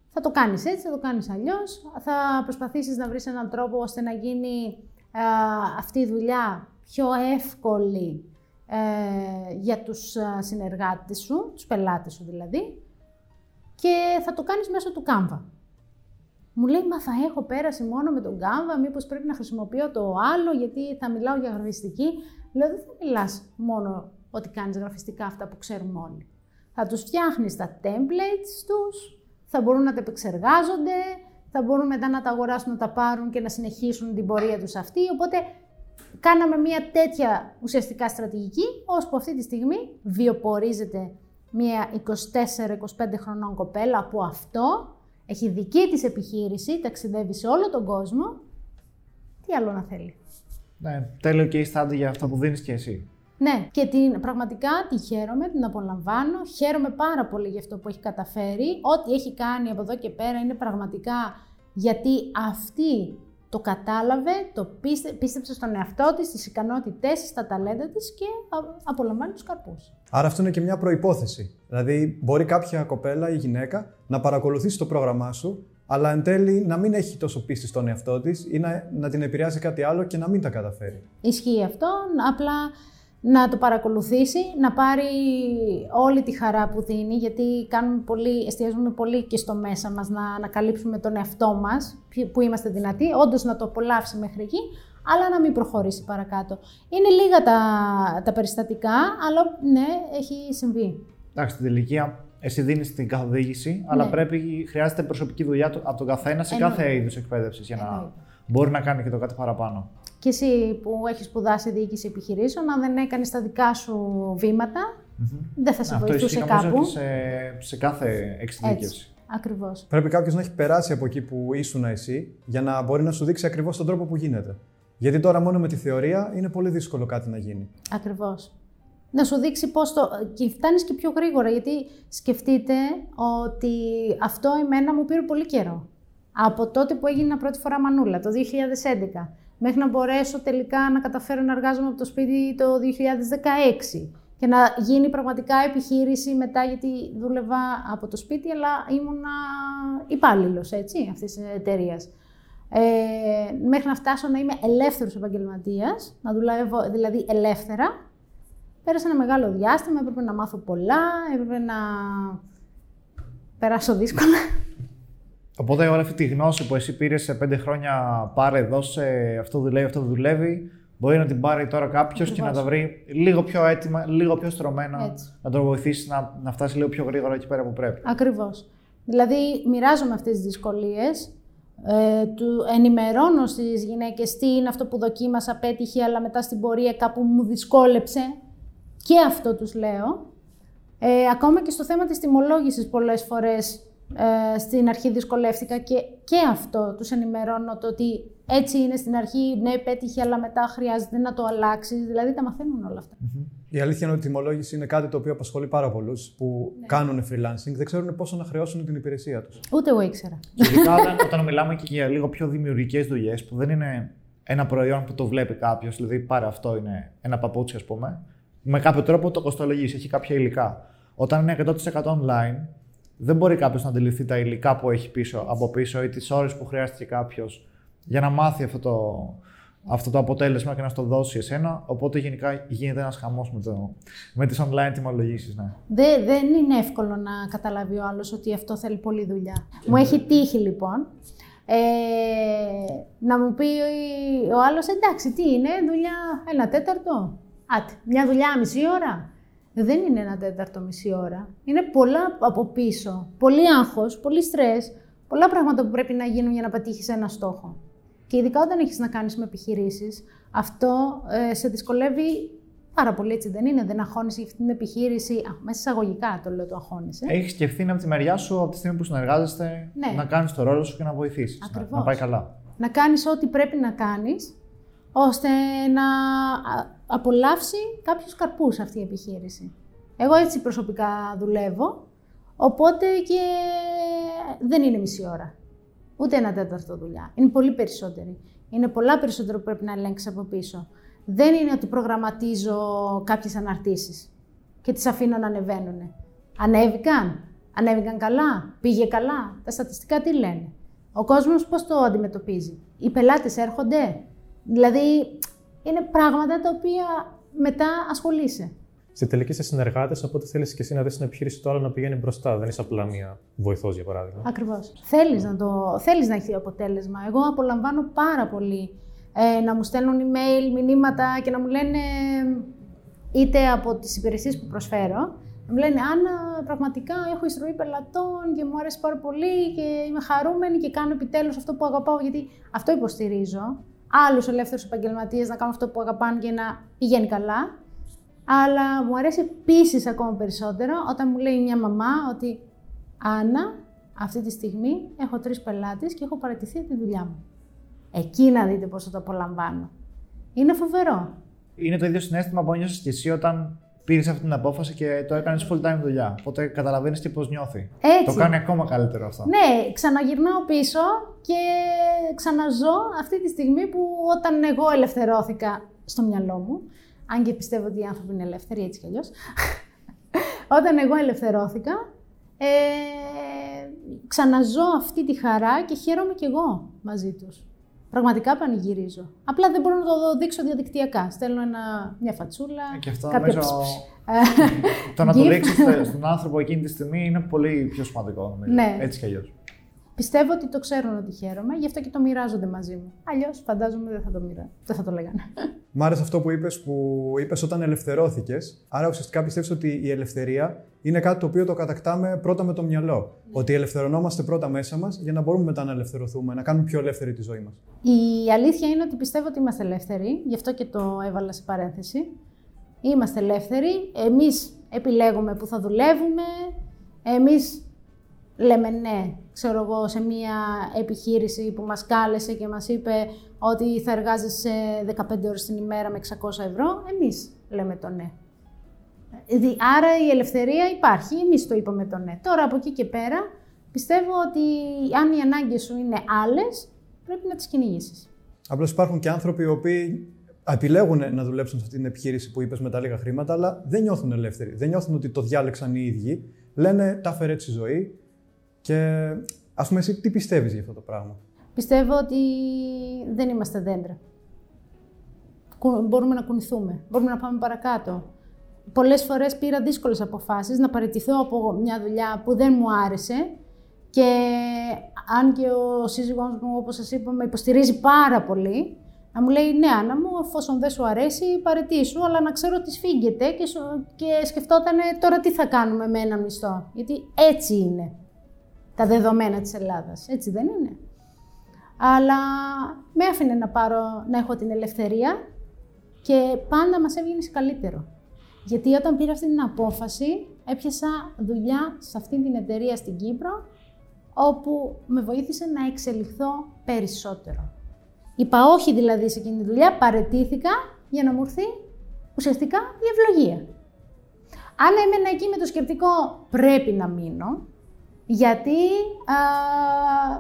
Θα το κάνεις έτσι, θα το κάνεις αλλιώς. Θα προσπαθήσεις να βρεις έναν τρόπο ώστε να γίνει αυτή η δουλειά πιο εύκολη ε, για τους συνεργάτες σου, τους πελάτες σου δηλαδή, και θα το κάνεις μέσω του Canva. Μου λέει, μα θα έχω πέρασει μόνο με τον Canva, μήπως πρέπει να χρησιμοποιώ το άλλο, γιατί θα μιλάω για γραφιστική. Λέω, δεν θα μιλάς μόνο ότι κάνεις γραφιστικά αυτά που ξέρουμε όλοι. Θα τους φτιάχνεις τα templates τους, θα μπορούν να τα επεξεργάζονται, θα μπορούν μετά να τα αγοράσουν, να τα πάρουν και να συνεχίσουν την πορεία τους αυτή. Οπότε κάναμε μια τέτοια ουσιαστικά στρατηγική, ώσπου αυτή τη στιγμή βιοπορίζεται μια 24-25 χρονών κοπέλα που αυτό έχει δική της επιχείρηση, ταξιδεύει σε όλο τον κόσμο. Τι άλλο να θέλει. Ναι, τέλειο case study για αυτό που δίνεις και εσύ. Ναι, και την, πραγματικά τη χαίρομαι, την απολαμβάνω. Χαίρομαι πάρα πολύ για αυτό που έχει καταφέρει. Ό,τι έχει κάνει από εδώ και πέρα είναι πραγματικά γιατί αυτή το κατάλαβε, το πίστε, πίστεψε στον εαυτό της, στις ικανότητές της, στα ταλέντα της και απολαμβάνει τους καρπούς. Άρα αυτό είναι και μια προϋπόθεση. Δηλαδή μπορεί κάποια κοπέλα ή γυναίκα να παρακολουθήσει το πρόγραμμά σου αλλά εν τέλει να μην έχει τόσο πίστη στον εαυτό της ή να, να την επηρεάσει κάτι άλλο και να μην τα καταφέρει. Ισχύει αυτό. Απλά να το παρακολουθήσει, να πάρει όλη τη χαρά που δίνει, γιατί κάνουμε πολύ, εστιάζουμε πολύ και στο μέσα μας να ανακαλύψουμε τον εαυτό μας, που είμαστε δυνατοί, όντως να το απολαύσει μέχρι εκεί, αλλά να μην προχωρήσει παρακάτω. Είναι λίγα τα, τα περιστατικά, αλλά ναι, έχει συμβεί. Εντάξει, στην ηλικία εσύ δίνεις την καθοδήγηση, αλλά ναι. πρέπει, χρειάζεται προσωπική δουλειά από τον καθένα σε κάθε είδους εκπαίδευσης για να μπορεί να κάνει και το κάτι παραπάνω. Και εσύ που έχεις σπουδάσει διοίκηση επιχειρήσεων, αν δεν έκανες τα δικά σου βηματα δεν θα σε Αυτό βοηθούσε Αυτό κάπου. Σε, σε κάθε εξειδίκευση. Ακριβώς. Πρέπει κάποιος να έχει περάσει από εκεί που ήσουν εσύ για να μπορεί να σου δείξει ακριβώς τον τρόπο που γίνεται. Γιατί τώρα μόνο με τη θεωρία είναι πολύ δύσκολο κάτι να γίνει. Ακριβώς να σου δείξει πώς το... και φτάνεις και πιο γρήγορα, γιατί σκεφτείτε ότι αυτό εμένα μου πήρε πολύ καιρό. Από τότε που έγινα πρώτη φορά μανούλα, το 2011, μέχρι να μπορέσω τελικά να καταφέρω να εργάζομαι από το σπίτι το 2016. και να γίνει πραγματικά επιχείρηση μετά, γιατί δούλευα από το σπίτι, αλλά ήμουνα υπάλληλος έτσι, αυτής της εταιρείας. Ε, μέχρι να φτάσω να είμαι ελεύθερος επαγγελματίας, να δουλεύω δηλαδή ελεύθερα, πέρασε ένα μεγάλο διάστημα, έπρεπε να μάθω πολλά, έπρεπε να περάσω δύσκολα. Οπότε όλη αυτή τη γνώση που εσύ πήρες σε πέντε χρόνια, πάρε, δώσε, αυτό δουλεύει, αυτό δουλεύει, μπορεί να την πάρει τώρα κάποιος και να τα βρει λίγο πιο έτοιμα, λίγο πιο στρωμένα, να τον βοηθήσει να, να φτάσει λίγο πιο γρήγορα εκεί πέρα που πρέπει. Ακριβώς. Δηλαδή, μοιράζομαι αυτές τις δυσκολίες. Ε, του ενημερώνω στις γυναίκες τι είναι αυτό που δοκίμασα, πέτυχε, αλλά μετά στην πορεία κάπου μου δυσκόλεψε. Και αυτό τους λέω. Ε, ακόμα και στο θέμα της τιμολόγησης πολλές φορές ε, στην αρχή δυσκολεύτηκα και, και αυτό τους ενημερώνω το ότι έτσι είναι στην αρχή, ναι πέτυχε αλλά μετά χρειάζεται να το αλλάξεις, δηλαδή τα μαθαίνουν όλα Η αλήθεια είναι ότι η τιμολόγηση είναι κάτι το οποίο απασχολεί πάρα πολλούς που ναι. κάνουν freelancing, δεν ξέρουν πόσο να χρεώσουν την υπηρεσία τους. Ούτε εγώ ήξερα. ειδικά όταν, όταν μιλάμε και για λίγο πιο δημιουργικές δουλειές που δεν είναι ένα προϊόν που το βλέπει κάποιος, δηλαδή πάρε αυτό είναι ένα παπούτσι, ας πούμε, με κάποιο τρόπο το κοστολογήσει, έχει κάποια υλικά. Όταν είναι 100% online, δεν μπορεί κάποιος να αντιληφθεί τα υλικά που έχει πίσω, από πίσω ή τις ώρες που χρειάστηκε κάποιος για να μάθει αυτό το, αυτό το αποτέλεσμα και να στο δώσει εσένα. Οπότε γενικά γίνεται ένας χαμός με, το, με τις online τιμολογήσεις. Ναι. Δεν, δεν είναι εύκολο να καταλάβει ο άλλος ότι αυτό θέλει πολλή δουλειά. Μου έχει τύχει λοιπόν ε, να μου πει ο άλλος εντάξει, τι είναι, δουλειά ένα τέταρτο. Άτε, μια δουλειά μισή ώρα δεν είναι ένα τέταρτο μισή ώρα. Είναι πολλά από πίσω. Πολύ άγχος, πολύ στρες, πολλά πράγματα που πρέπει να γίνουν για να πετύχεις ένα στόχο. Και ειδικά όταν έχεις να κάνεις με επιχειρήσεις, αυτό ε, σε δυσκολεύει πάρα πολύ, έτσι δεν είναι; Δεν αγχώνεσαι για αυτή την επιχείρηση; Α, μέσα εισαγωγικά το λέω το αγχώνεσαι. Έχεις σκεφτεί από τη μεριά σου από τη στιγμή που συνεργάζεστε ναι. να κάνεις το ρόλο σου και να βοηθήσεις. Να, να πάει καλά. Να κάνεις ό,τι πρέπει να κάνεις ώστε να απολαύσει κάποιους καρπούς αυτή η επιχείρηση. Εγώ έτσι προσωπικά δουλεύω, οπότε και δεν είναι μισή ώρα. Ούτε ένα τέταρτο δουλειά. Είναι πολύ περισσότερη. Είναι πολλά περισσότερο που πρέπει να ελέγξεις από πίσω. Δεν είναι ότι προγραμματίζω κάποιες αναρτήσεις και τις αφήνω να ανεβαίνουν. Ανέβηκαν, ανέβηκαν καλά, πήγε καλά. Τα στατιστικά τι λένε. Ο κόσμος πώς το αντιμετωπίζει. Οι πελάτες έρχονται, Δηλαδή, είναι πράγματα τα οποία μετά ασχολείσαι. Στη τελική είσαι συνεργάτε, οπότε θέλεις και εσύ να δεις την επιχείρηση του άλλου να πηγαίνει μπροστά. Δεν είσαι απλά μία βοηθός, για παράδειγμα. Ακριβώς. Θέλεις να, το... θέλεις να έχει αποτέλεσμα. Εγώ απολαμβάνω πάρα πολύ ε, να μου στέλνουν email, μηνύματα και να μου λένε είτε από τις υπηρεσίες που προσφέρω, να μου λένε Άννα, πραγματικά έχω εισρωή πελατών και μου αρέσει πάρα πολύ και είμαι χαρούμενη και κάνω επιτέλους αυτό που αγαπάω, γιατί αυτό υποστηρίζω άλλους ελεύθερους επαγγελματίες να κάνουν αυτό που αγαπάνε και να πηγαίνει καλά. Αλλά μου αρέσει επίσης ακόμα περισσότερο όταν μου λέει μια μαμά ότι Άννα, αυτή τη στιγμή έχω τρεις πελάτες και έχω παρατηθεί από τη δουλειά μου. Εκεί να δείτε πόσο το απολαμβάνω. Είναι φοβερό. Είναι το ίδιο συνέστημα που ένιωσες και εσύ όταν πήρες αυτή την απόφαση και το έκανες full time δουλειά. Οπότε καταλαβαίνεις και πώς νιώθει. Έτσι. Το κάνει ακόμα καλύτερο αυτό. Ναι, ξαναγυρνάω πίσω και ξαναζώ αυτή τη στιγμή που όταν εγώ ελευθερώθηκα στο μυαλό μου. Αν και πιστεύω ότι οι άνθρωποι είναι ελεύθεροι έτσι κι αλλιώς. όταν εγώ ελευθερώθηκα, ε, ξαναζώ αυτή τη χαρά και χαίρομαι κι εγώ μαζί τους. Πραγματικά πανηγυρίζω. Απλά δεν μπορώ να το δείξω διαδικτυακά. Στέλνω ένα, μια φατσούλα. Ε, και αυτό κάποια... νομίζω. το να το δείξεις στον άνθρωπο εκείνη τη στιγμή είναι πολύ πιο σημαντικό, νομίζω. Ναι. Έτσι κι αλλιώς. Πιστεύω ότι το ξέρουν ότι χαίρομαι, γι' αυτό και το μοιράζονται μαζί μου. Αλλιώς φαντάζομαι δεν θα το, μοιρά... δεν θα το λέγανε. Μ' άρεσε αυτό που είπες που είπες όταν ελευθερώθηκες. Άρα ουσιαστικά πιστεύεις ότι η ελευθερία είναι κάτι το οποίο το κατακτάμε πρώτα με το μυαλό. Ότι ελευθερωνόμαστε πρώτα μέσα μας για να μπορούμε μετά να ελευθερωθούμε, να κάνουμε πιο ελεύθερη τη ζωή μας. Η αλήθεια είναι ότι πιστεύω ότι είμαστε ελεύθεροι, γι' αυτό και το έβαλα σε παρένθεση. Είμαστε ελεύθεροι. Εμείς επιλέγουμε που θα δουλεύουμε. Εμείς λέμε ναι, ξέρω εγώ, σε μια επιχείρηση που μας κάλεσε και μας είπε ότι θα εργάζεσαι 15 ώρες την ημέρα με 600 ευρώ, εμείς λέμε το ναι. Άρα η ελευθερία υπάρχει, εμείς το είπαμε το ναι. Τώρα από εκεί και πέρα πιστεύω ότι αν οι ανάγκες σου είναι άλλες, πρέπει να τις κυνηγήσεις. Απλώς υπάρχουν και άνθρωποι οι οποίοι επιλέγουν να δουλέψουν σε αυτή την επιχείρηση που είπες με τα λίγα χρήματα, αλλά δεν νιώθουν ελεύθεροι. Δεν νιώθουν ότι το διάλεξαν οι ίδιοι. Λένε τα φέρε έτσι η ζωή. Και ας πούμε, εσύ τι πιστεύεις για αυτό το πράγμα; Πιστεύω ότι δεν είμαστε δέντρα. Μπορούμε να κουνηθούμε, μπορούμε να πάμε παρακάτω. Πολλές φορές πήρα δύσκολες αποφάσεις να παραιτηθώ από μια δουλειά που δεν μου άρεσε και αν και ο σύζυγός μου, όπως σας είπα, με υποστηρίζει πάρα πολύ, να μου λέει ναι, Άννα μου, εφόσον δεν σου αρέσει, παρετήσου, αλλά να ξέρω ότι σφίγγεται και, και σκεφτόταν τώρα τι θα κάνουμε με ένα μισθό. Γιατί έτσι είναι τα δεδομένα της Ελλάδας, έτσι δεν είναι; Αλλά με άφηνε να πάρω, να έχω την ελευθερία και πάντα μας έβγαινε σε καλύτερο. Γιατί όταν πήρα αυτή την απόφαση, έπιασα δουλειά σε αυτή την εταιρεία στην Κύπρο, όπου με βοήθησε να εξελιχθώ περισσότερο. Είπα όχι δηλαδή σε εκείνη τη δουλειά, παρετήθηκα για να μου έρθει ουσιαστικά η ευλογία. Αν έμενα εκεί με το σκεπτικό πρέπει να μείνω, γιατί.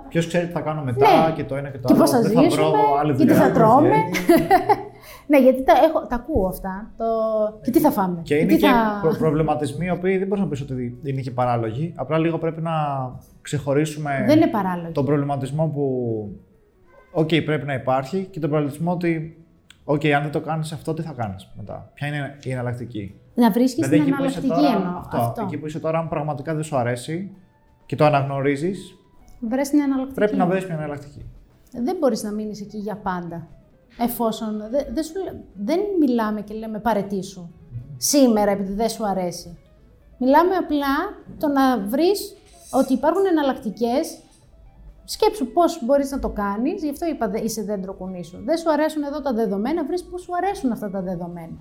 Ποιος ξέρει τι θα κάνω μετά ναι. και το ένα και το και άλλο. Πώς θα ζήσουμε, και τι θα τρώμε. ναι, γιατί τα, έχω, τα ακούω αυτά. Το... Και τι θα φάμε. Και είναι και, θα... προβληματισμοί οι οποίοι δεν μπορείς να πεις ότι είναι και παράλογοι. Απλά λίγο πρέπει να ξεχωρίσουμε δεν είναι παράλογοι. τον προβληματισμό που. OK, okay, πρέπει να υπάρχει και τον προβληματισμό ότι. OK, okay, αν δεν το κάνεις αυτό, τι θα κάνεις μετά; Ποια είναι η εναλλακτική; Να βρίσκεις δηλαδή, την εναλλακτική εννοώ. Αυτό, αυτό. Εκεί που είσαι τώρα, αν πραγματικά δεν σου αρέσει και το αναγνωρίζεις. Βρες την εναλλακτική. Πρέπει να βρεις μια εναλλακτική. Δεν μπορείς να μείνεις εκεί για πάντα. Εφόσον δεν, δεν, σου, δεν μιλάμε και λέμε παρετήσου σήμερα επειδή δεν σου αρέσει. Μιλάμε απλά το να βρεις ότι υπάρχουν εναλλακτικές. Σκέψου πώς μπορείς να το κάνεις, γι' αυτό είπα είσαι δέντρο κουνήσου. Δεν σου αρέσουν εδώ τα δεδομένα, βρεις πώς σου αρέσουν αυτά τα δεδομένα.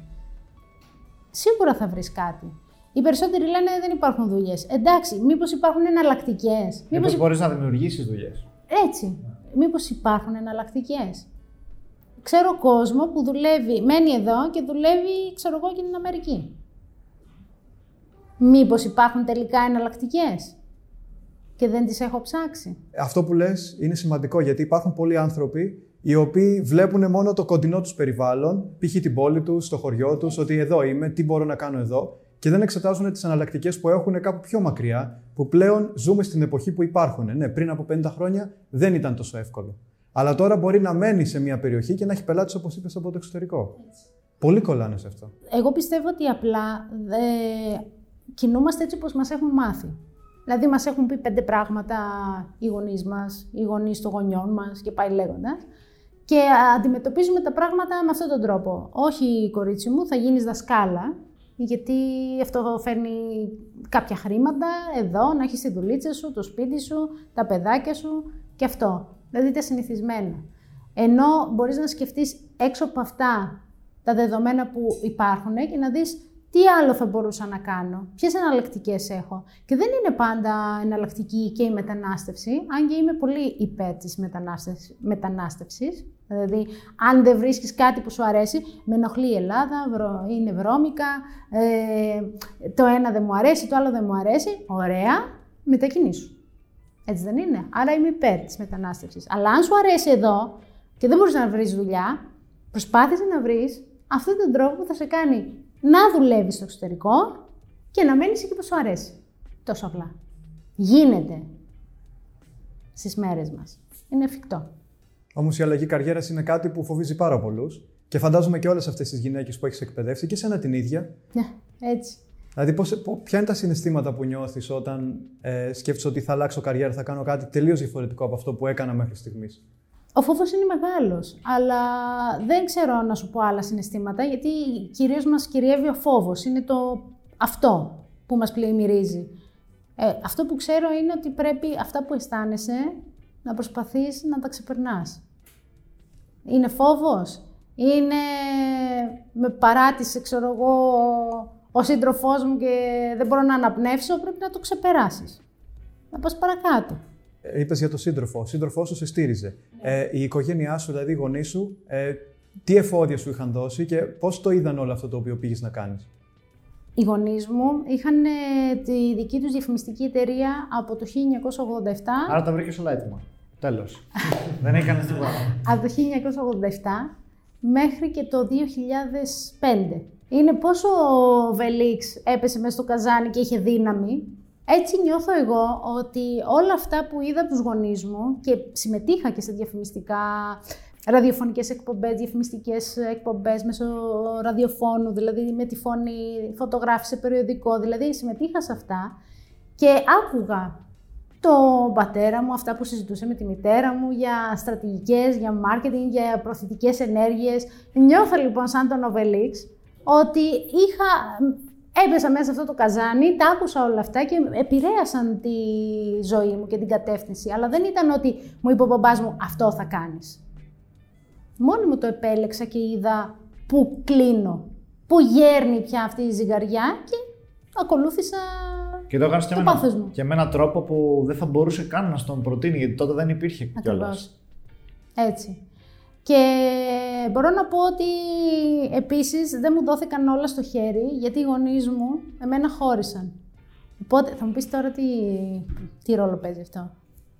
Σίγουρα θα βρεις κάτι. Οι περισσότεροι λένε δεν υπάρχουν δουλειές. Εντάξει, μήπως υπάρχουν εναλλακτικές; Μήπως μπορείς να δημιουργήσεις δουλειές. Έτσι. Μήπως υπάρχουν εναλλακτικές; Ξέρω κόσμο που δουλεύει, μένει εδώ και δουλεύει, ξέρω εγώ, και στην Αμερική. Μήπως υπάρχουν τελικά εναλλακτικές; Και δεν τις έχω ψάξει. Αυτό που λες είναι σημαντικό γιατί υπάρχουν πολλοί άνθρωποι οι οποίοι βλέπουν μόνο το κοντινό τους περιβάλλον, π.χ. την πόλη τους, το χωριό τους, ότι εδώ είμαι, τι μπορώ να κάνω εδώ και δεν εξετάζουν τις εναλλακτικέ που έχουν κάπου πιο μακριά, που πλέον ζούμε στην εποχή που υπάρχουν. Ναι, πριν από 50 χρόνια δεν ήταν τόσο εύκολο. Αλλά τώρα μπορεί να μένει σε μια περιοχή και να έχει πελάτες, όπως είπες, από το εξωτερικό. Έτσι. Πολύ κολλάνε σε αυτό. Εγώ πιστεύω ότι απλά ε, κινούμαστε έτσι όπως μας έχουν μάθει. Δηλαδή, μας έχουν πει πέντε πράγματα οι γονείς μας, οι γονείς των γονιών μας και πάει λέγοντας. Και αντιμετωπίζουμε τα πράγματα με αυτόν τον τρόπο. Όχι, κορίτσι μου, θα γίνεις δασκάλα γιατί αυτό φέρνει κάποια χρήματα εδώ, να έχεις τη δουλίτσα σου, το σπίτι σου, τα παιδάκια σου και αυτό. Δηλαδή τα συνηθισμένα. Ενώ μπορείς να σκεφτείς έξω από αυτά τα δεδομένα που υπάρχουν και να δεις τι άλλο θα μπορούσα να κάνω, ποιες εναλλακτικές έχω. Και δεν είναι πάντα εναλλακτική και η μετανάστευση, αν και είμαι πολύ υπέρ της μετανάστευσης. Δηλαδή, αν δεν βρίσκεις κάτι που σου αρέσει, με ενοχλεί η Ελλάδα, είναι βρώμικα, ε, το ένα δεν μου αρέσει, το άλλο δεν μου αρέσει, ωραία, μετακινήσου. Έτσι δεν είναι. Άρα είμαι υπέρ της μετανάστευσης. Αλλά αν σου αρέσει εδώ και δεν μπορείς να βρεις δουλειά, προσπάθησε να βρεις αυτόν τον τρόπο που θα σε κάνει να δουλεύεις στο εξωτερικό και να μένεις εκεί που σου αρέσει. Τόσο απλά. Γίνεται στις μέρες μας. Είναι εφικτό. Όμως η αλλαγή καριέρας είναι κάτι που φοβίζει πάρα πολλούς. Και φαντάζομαι και όλες αυτές τις γυναίκες που έχεις εκπαιδεύσει και σένα την ίδια. Ναι, έτσι. Δηλαδή, πώς, ποια είναι τα συναισθήματα που νιώθεις όταν ε, σκέφτεσαι ότι θα αλλάξω καριέρα, θα κάνω κάτι τελείως διαφορετικό από αυτό που έκανα μέχρι στιγμής; Ο φόβος είναι μεγάλος. Αλλά δεν ξέρω να σου πω άλλα συναισθήματα, γιατί κυρίως μας κυριεύει ο φόβος. Είναι το αυτό που μας πλημμυρίζει. Ε, αυτό που ξέρω είναι ότι πρέπει αυτά που αισθάνεσαι να προσπαθείς να τα ξεπερνάς. Είναι φόβος, είναι με παράτησε, ξέρω εγώ, ο σύντροφός μου και δεν μπορώ να αναπνεύσω, πρέπει να το ξεπεράσεις. Να πας παρακάτω. Ε, είπες για τον σύντροφο. Ο σύντροφός σου σε στήριζε. Ε, η οικογένειά σου, δηλαδή οι γονείς σου, ε, τι εφόδια σου είχαν δώσει και πώς το είδαν όλο αυτό το οποίο πήγες να κάνεις; Οι γονείς μου είχαν τη δική τους διαφημιστική εταιρεία από το 1987. Άρα τα βρήκες όλα έτοιμα. Τέλος. Δεν έκανες τίποτα. Από το 1987 μέχρι και το 2005. Είναι πόσο ο Βελίξ έπεσε μέσα στο καζάνι και είχε δύναμη. Έτσι νιώθω εγώ ότι όλα αυτά που είδα από τους γονείς μου και συμμετείχα και σε διαφημιστικά ραδιοφωνικές εκπομπές, διαφημιστικές εκπομπές μέσω ραδιοφώνου, δηλαδή με τη φωνή, φωτογράφησε περιοδικό, δηλαδή συμμετείχα σε αυτά και άκουγα τον πατέρα μου, αυτά που συζητούσε με τη μητέρα μου για στρατηγικές, για marketing, για προθετικές ενέργειες. Νιώθω λοιπόν σαν τον Οβελίξ ότι είχα, έπεσα μέσα σε αυτό το καζάνι, τα άκουσα όλα αυτά και επηρέασαν τη ζωή μου και την κατεύθυνση. Αλλά δεν ήταν ότι μου είπε ο μπαμπάς μου αυτό θα κάνεις. Μόνη μου το επέλεξα και είδα πού κλείνω, πού γέρνει πια αυτή η ζυγαριά και ακολούθησα και το έκανε και, με και με έναν τρόπο που δεν θα μπορούσε καν να στον προτείνει, γιατί τότε δεν υπήρχε κιόλας. Έτσι. Και μπορώ να πω ότι επίσης δεν μου δόθηκαν όλα στο χέρι, γιατί οι γονείς μου εμένα χώρισαν. Οπότε θα μου πεις τώρα τι, τι ρόλο παίζει αυτό.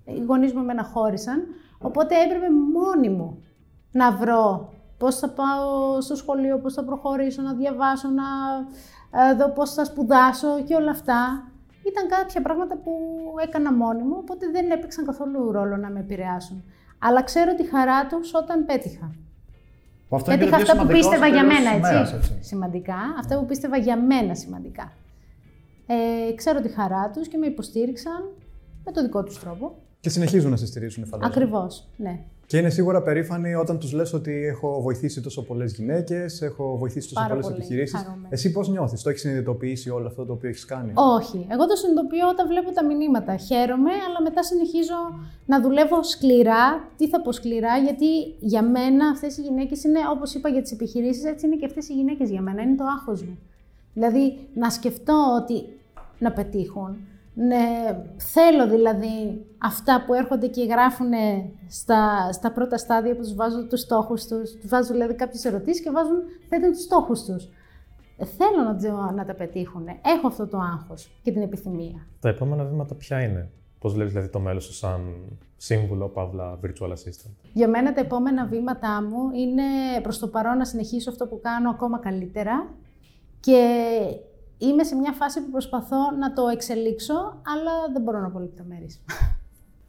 Οι γονείς μου εμένα χώρισαν, οπότε έπρεπε μόνη μου να βρω πώς θα πάω στο σχολείο, πώς θα προχωρήσω, να διαβάσω, να ε, δω πώς θα σπουδάσω και όλα αυτά ήταν κάποια πράγματα που έκανα μόνη μου, οπότε δεν έπαιξαν καθόλου ρόλο να με επηρεάσουν. Αλλά ξέρω τη χαρά τους όταν πέτυχα. Αυτό πέτυχα αυτά που πίστευα για μένα, έτσι. Σημαντικά. Αυτά που πίστευα για μένα σημαντικά. Ε, ξέρω τη χαρά τους και με υποστήριξαν με το δικό τους τρόπο. Και συνεχίζουν να σε στηρίζουν, φαντάζομαι. Ακριβώς, ναι. Και είναι σίγουρα περήφανοι όταν τους λες ότι έχω βοηθήσει τόσο πολλές γυναίκες, έχω βοηθήσει τόσο πολλές επιχειρήσεις. Εσύ πώς νιώθεις, το έχεις συνειδητοποιήσει όλο αυτό το οποίο έχεις κάνει; Όχι. Εγώ το συνειδητοποιώ όταν βλέπω τα μηνύματα. Χαίρομαι, αλλά μετά συνεχίζω να δουλεύω σκληρά. Τι θα πω σκληρά, γιατί για μένα αυτές οι γυναίκες είναι, όπως είπα για τις επιχειρήσεις, έτσι είναι και αυτές οι γυναίκες για μένα. Είναι το άγχος μου. Δηλαδή να σκεφτώ ότι να πετύχουν, ναι, θέλω δηλαδή αυτά που έρχονται και γράφουν στα, στα πρώτα στάδια που τους βάζουν τους στόχους τους, τους βάζουν δηλαδή κάποιες ερωτήσεις και βάζουν, θέτουν τους στόχους τους. Θέλω να, να τα πετύχουν. Έχω αυτό το άγχος και την επιθυμία. Τα επόμενα βήματα ποια είναι; Πώς βλέπεις δηλαδή το μέλλον σου σαν σύμβουλο, παύλα, virtual assistant; Για μένα τα επόμενα βήματά μου είναι προς το παρόν να συνεχίσω αυτό που κάνω ακόμα καλύτερα και είμαι σε μια φάση που προσπαθώ να το εξελίξω, αλλά δεν μπορώ να πω λεπτομέρειες.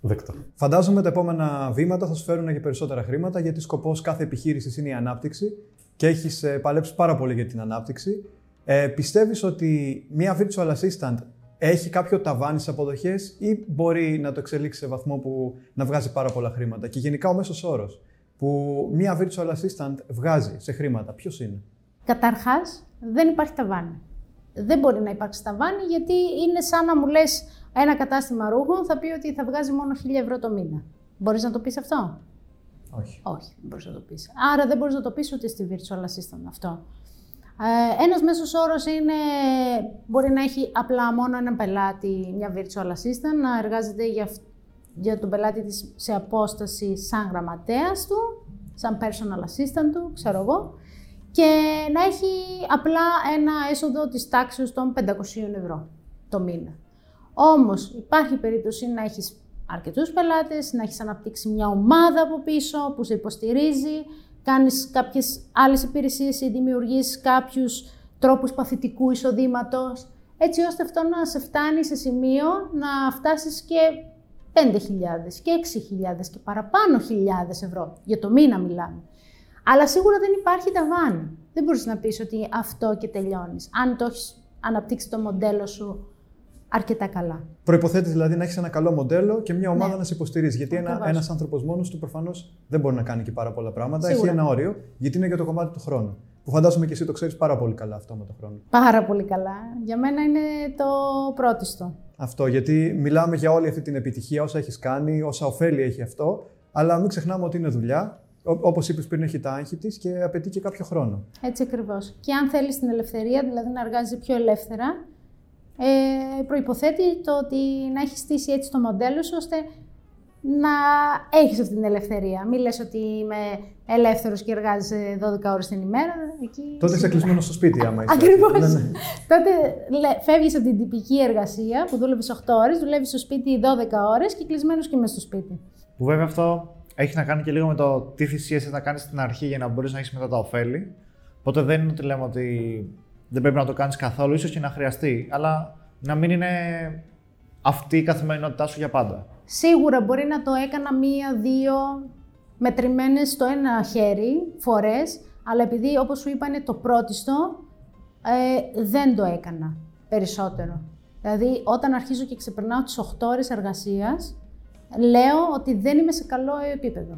Δεκτό. Φαντάζομαι τα επόμενα βήματα θα σου φέρουν και περισσότερα χρήματα, γιατί σκοπός κάθε επιχείρησης είναι η ανάπτυξη και έχεις ε, παλέψει πάρα πολύ για την ανάπτυξη. Ε, Πιστεύεις ότι μια virtual assistant έχει κάποιο ταβάνι σε αποδοχές ή μπορεί να το εξελίξει σε βαθμό που να βγάζει πάρα πολλά χρήματα; Και γενικά ο μέσος όρος που μια virtual assistant βγάζει σε χρήματα, ποιος είναι; Καταρχάς, δεν υπάρχει ταβάνι δεν μπορεί να υπάρξει ταβάνι, γιατί είναι σαν να μου λες ένα κατάστημα ρούχων, θα πει ότι θα βγάζει μόνο 1000 ευρώ το μήνα. Μπορείς να το πεις αυτό; Όχι. Όχι, δεν μπορείς να το πεις. Άρα δεν μπορείς να το πεις ούτε στη virtual assistant αυτό. Ε, ένας μέσος όρος είναι, μπορεί να έχει απλά μόνο έναν πελάτη, μια virtual assistant, να εργάζεται για, για τον πελάτη της σε απόσταση σαν γραμματέας του, σαν personal assistant του, ξέρω εγώ και να έχει απλά ένα έσοδο της τάξης των 500 ευρώ το μήνα. Όμως υπάρχει περίπτωση να έχεις αρκετούς πελάτες, να έχεις αναπτύξει μια ομάδα από πίσω που σε υποστηρίζει, κάνεις κάποιες άλλες υπηρεσίες ή δημιουργείς κάποιους τρόπους παθητικού εισοδήματος, έτσι ώστε αυτό να σε φτάνει σε σημείο να φτάσεις και 5.000 και 6.000 και παραπάνω χιλιάδες ευρώ. Για το μήνα μιλάμε. Αλλά σίγουρα δεν υπάρχει ταβάνι. Δεν μπορείς να πεις ότι αυτό και τελειώνεις. Αν το έχεις αναπτύξει το μοντέλο σου αρκετά καλά. Προποθέτει δηλαδή να έχεις ένα καλό μοντέλο και μια ομάδα ναι. να σε υποστηρίζει. Γιατί ένα ένας άνθρωπος μόνος του προφανώς δεν μπορεί να κάνει και πάρα πολλά πράγματα. Σίγουρα. Έχει ένα όριο, γιατί είναι για το κομμάτι του χρόνου. Που φαντάζομαι και εσύ το ξέρεις πάρα πολύ καλά αυτό με τον χρόνο. Πάρα πολύ καλά. Για μένα είναι το πρώτιστο. Αυτό, γιατί μιλάμε για όλη αυτή την επιτυχία, όσα έχεις κάνει, όσα ωφέλη έχει αυτό. Αλλά μην ξεχνάμε ότι είναι δουλειά Όπως είπες πριν, έχει τα άγχη της και απαιτεί και κάποιο χρόνο. Έτσι ακριβώς. Και αν θέλει την ελευθερία, δηλαδή να εργάζεσαι πιο ελεύθερα, ε, προποθέτει το ότι να έχεις στήσει έτσι το μοντέλο σου ώστε να έχεις αυτή την ελευθερία. Μην λες ότι είμαι ελεύθερος και εργάζεσαι 12 ώρες την ημέρα. Εκεί... Τότε είσαι κλεισμένος στο σπίτι, άμα είσαι. Ακριβώς. Ναι, ναι. Τότε φεύγεις από την τυπική εργασία που δούλευες 8 ώρες, δουλεύεις στο σπίτι 12 ώρες και κλεισμένος και μέσα στο σπίτι. Που βέβαια αυτό έχει να κάνει και λίγο με το τι θυσίε θα κάνεις στην αρχή για να μπορείς να έχεις μετά τα ωφέλη. Οπότε δεν είναι ότι λέμε ότι δεν πρέπει να το κάνεις καθόλου, ίσως και να χρειαστεί, αλλά να μην είναι αυτή η καθημερινότητά σου για πάντα. Σίγουρα μπορεί να το έκανα μία-δύο μετρημένες στο ένα χέρι φορές, αλλά επειδή όπως σου είπα είναι το πρώτιστο, ε, δεν το έκανα περισσότερο. Δηλαδή όταν αρχίζω και ξεπερνάω τις 8 ώρες εργασίας, λέω ότι δεν είμαι σε καλό επίπεδο.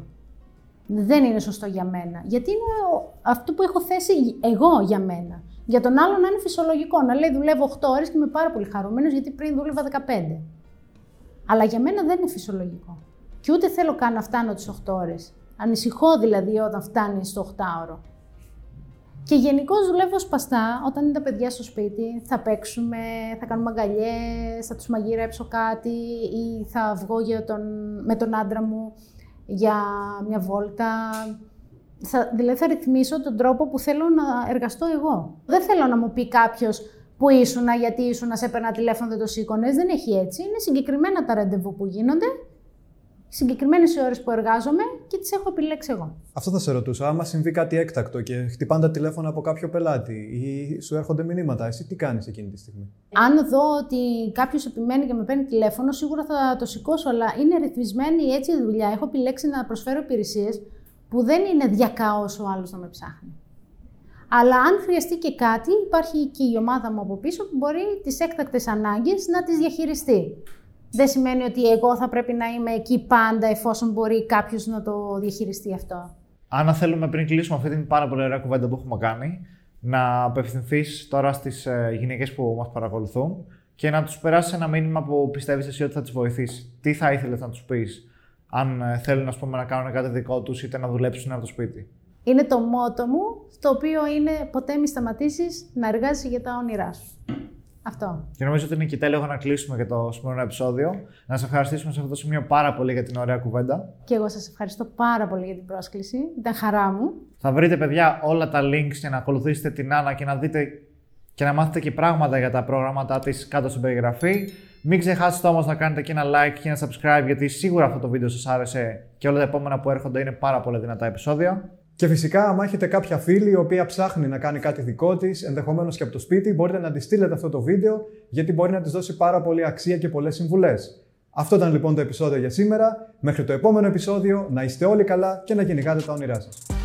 Δεν είναι σωστό για μένα. Γιατί είναι αυτό που έχω θέσει εγώ για μένα. Για τον άλλο να είναι φυσιολογικό. Να λέει δουλεύω 8 ώρες και είμαι πάρα πολύ χαρούμενος γιατί πριν δούλευα 15. Αλλά για μένα δεν είναι φυσιολογικό. Και ούτε θέλω καν να φτάνω τις 8 ώρες. Ανησυχώ δηλαδή όταν φτάνει στο 8ωρο. Και γενικώ δουλεύω σπαστά. Όταν είναι τα παιδιά στο σπίτι, θα παίξουμε, θα κάνουμε αγκαλιές, θα τους μαγειρέψω κάτι ή θα βγω για τον, με τον άντρα μου για μια βόλτα. Θα, δηλαδή θα ρυθμίσω τον τρόπο που θέλω να εργαστώ εγώ. Δεν θέλω να μου πει κάποιος που ήσουν, γιατί ήσουν, να σε έπαιρνα τηλέφωνο, δεν το σήκωνες. Δεν έχει έτσι. Είναι συγκεκριμένα τα ραντεβού που γίνονται συγκεκριμένες ώρες που εργάζομαι και τις έχω επιλέξει εγώ. Αυτό θα σε ρωτούσα. Άμα συμβεί κάτι έκτακτο και χτυπάνε τα τηλέφωνα από κάποιο πελάτη ή σου έρχονται μηνύματα, εσύ τι κάνεις εκείνη τη στιγμή; Αν δω ότι κάποιος επιμένει και με παίρνει τηλέφωνο, σίγουρα θα το σηκώσω, αλλά είναι ρυθμισμένη έτσι η δουλειά. Έχω επιλέξει να προσφέρω υπηρεσίες που δεν είναι διακάω ο άλλος να με ψάχνει. Αλλά αν χρειαστεί και κάτι, υπάρχει και η ομάδα μου από πίσω που μπορεί τις έκτακτες ανάγκες να τις διαχειριστεί δεν σημαίνει ότι εγώ θα πρέπει να είμαι εκεί πάντα εφόσον μπορεί κάποιος να το διαχειριστεί αυτό. Αν θέλουμε πριν κλείσουμε αυτή την πάρα πολύ ωραία κουβέντα που έχουμε κάνει, να απευθυνθείς τώρα στις ε, γυναίκες που μας παρακολουθούν και να τους περάσεις ένα μήνυμα που πιστεύεις εσύ ότι θα τις βοηθήσει. Τι θα ήθελες να τους πεις, αν ε, θέλουν ας πούμε, να κάνουν κάτι δικό τους είτε να δουλέψουν από το σπίτι. Είναι το μότο μου, το οποίο είναι ποτέ μη σταματήσεις να εργάζεσαι για τα όνειρά σου. Αυτό. Και νομίζω ότι είναι και τέλειο να κλείσουμε και το σημερινό επεισόδιο. Να σα ευχαριστήσουμε σε αυτό το σημείο πάρα πολύ για την ωραία κουβέντα. Και εγώ σας ευχαριστώ πάρα πολύ για την πρόσκληση. Ήταν χαρά μου. Θα βρείτε, παιδιά, όλα τα links για να ακολουθήσετε την Άννα και να δείτε και να μάθετε και πράγματα για τα προγράμματά της κάτω στην περιγραφή. Μην ξεχάσετε όμως να κάνετε και ένα like και ένα subscribe γιατί σίγουρα αυτό το βίντεο σας άρεσε και όλα τα επόμενα που έρχονται είναι πάρα πολύ δυνατά επεισόδια. Και φυσικά, αν έχετε κάποια φίλη η οποία ψάχνει να κάνει κάτι δικό της, ενδεχομένως και από το σπίτι, μπορείτε να της στείλετε αυτό το βίντεο, γιατί μπορεί να της δώσει πάρα πολύ αξία και πολλές συμβουλές. Αυτό ήταν λοιπόν το επεισόδιο για σήμερα. Μέχρι το επόμενο επεισόδιο, να είστε όλοι καλά και να κυνηγάτε τα όνειρά σας.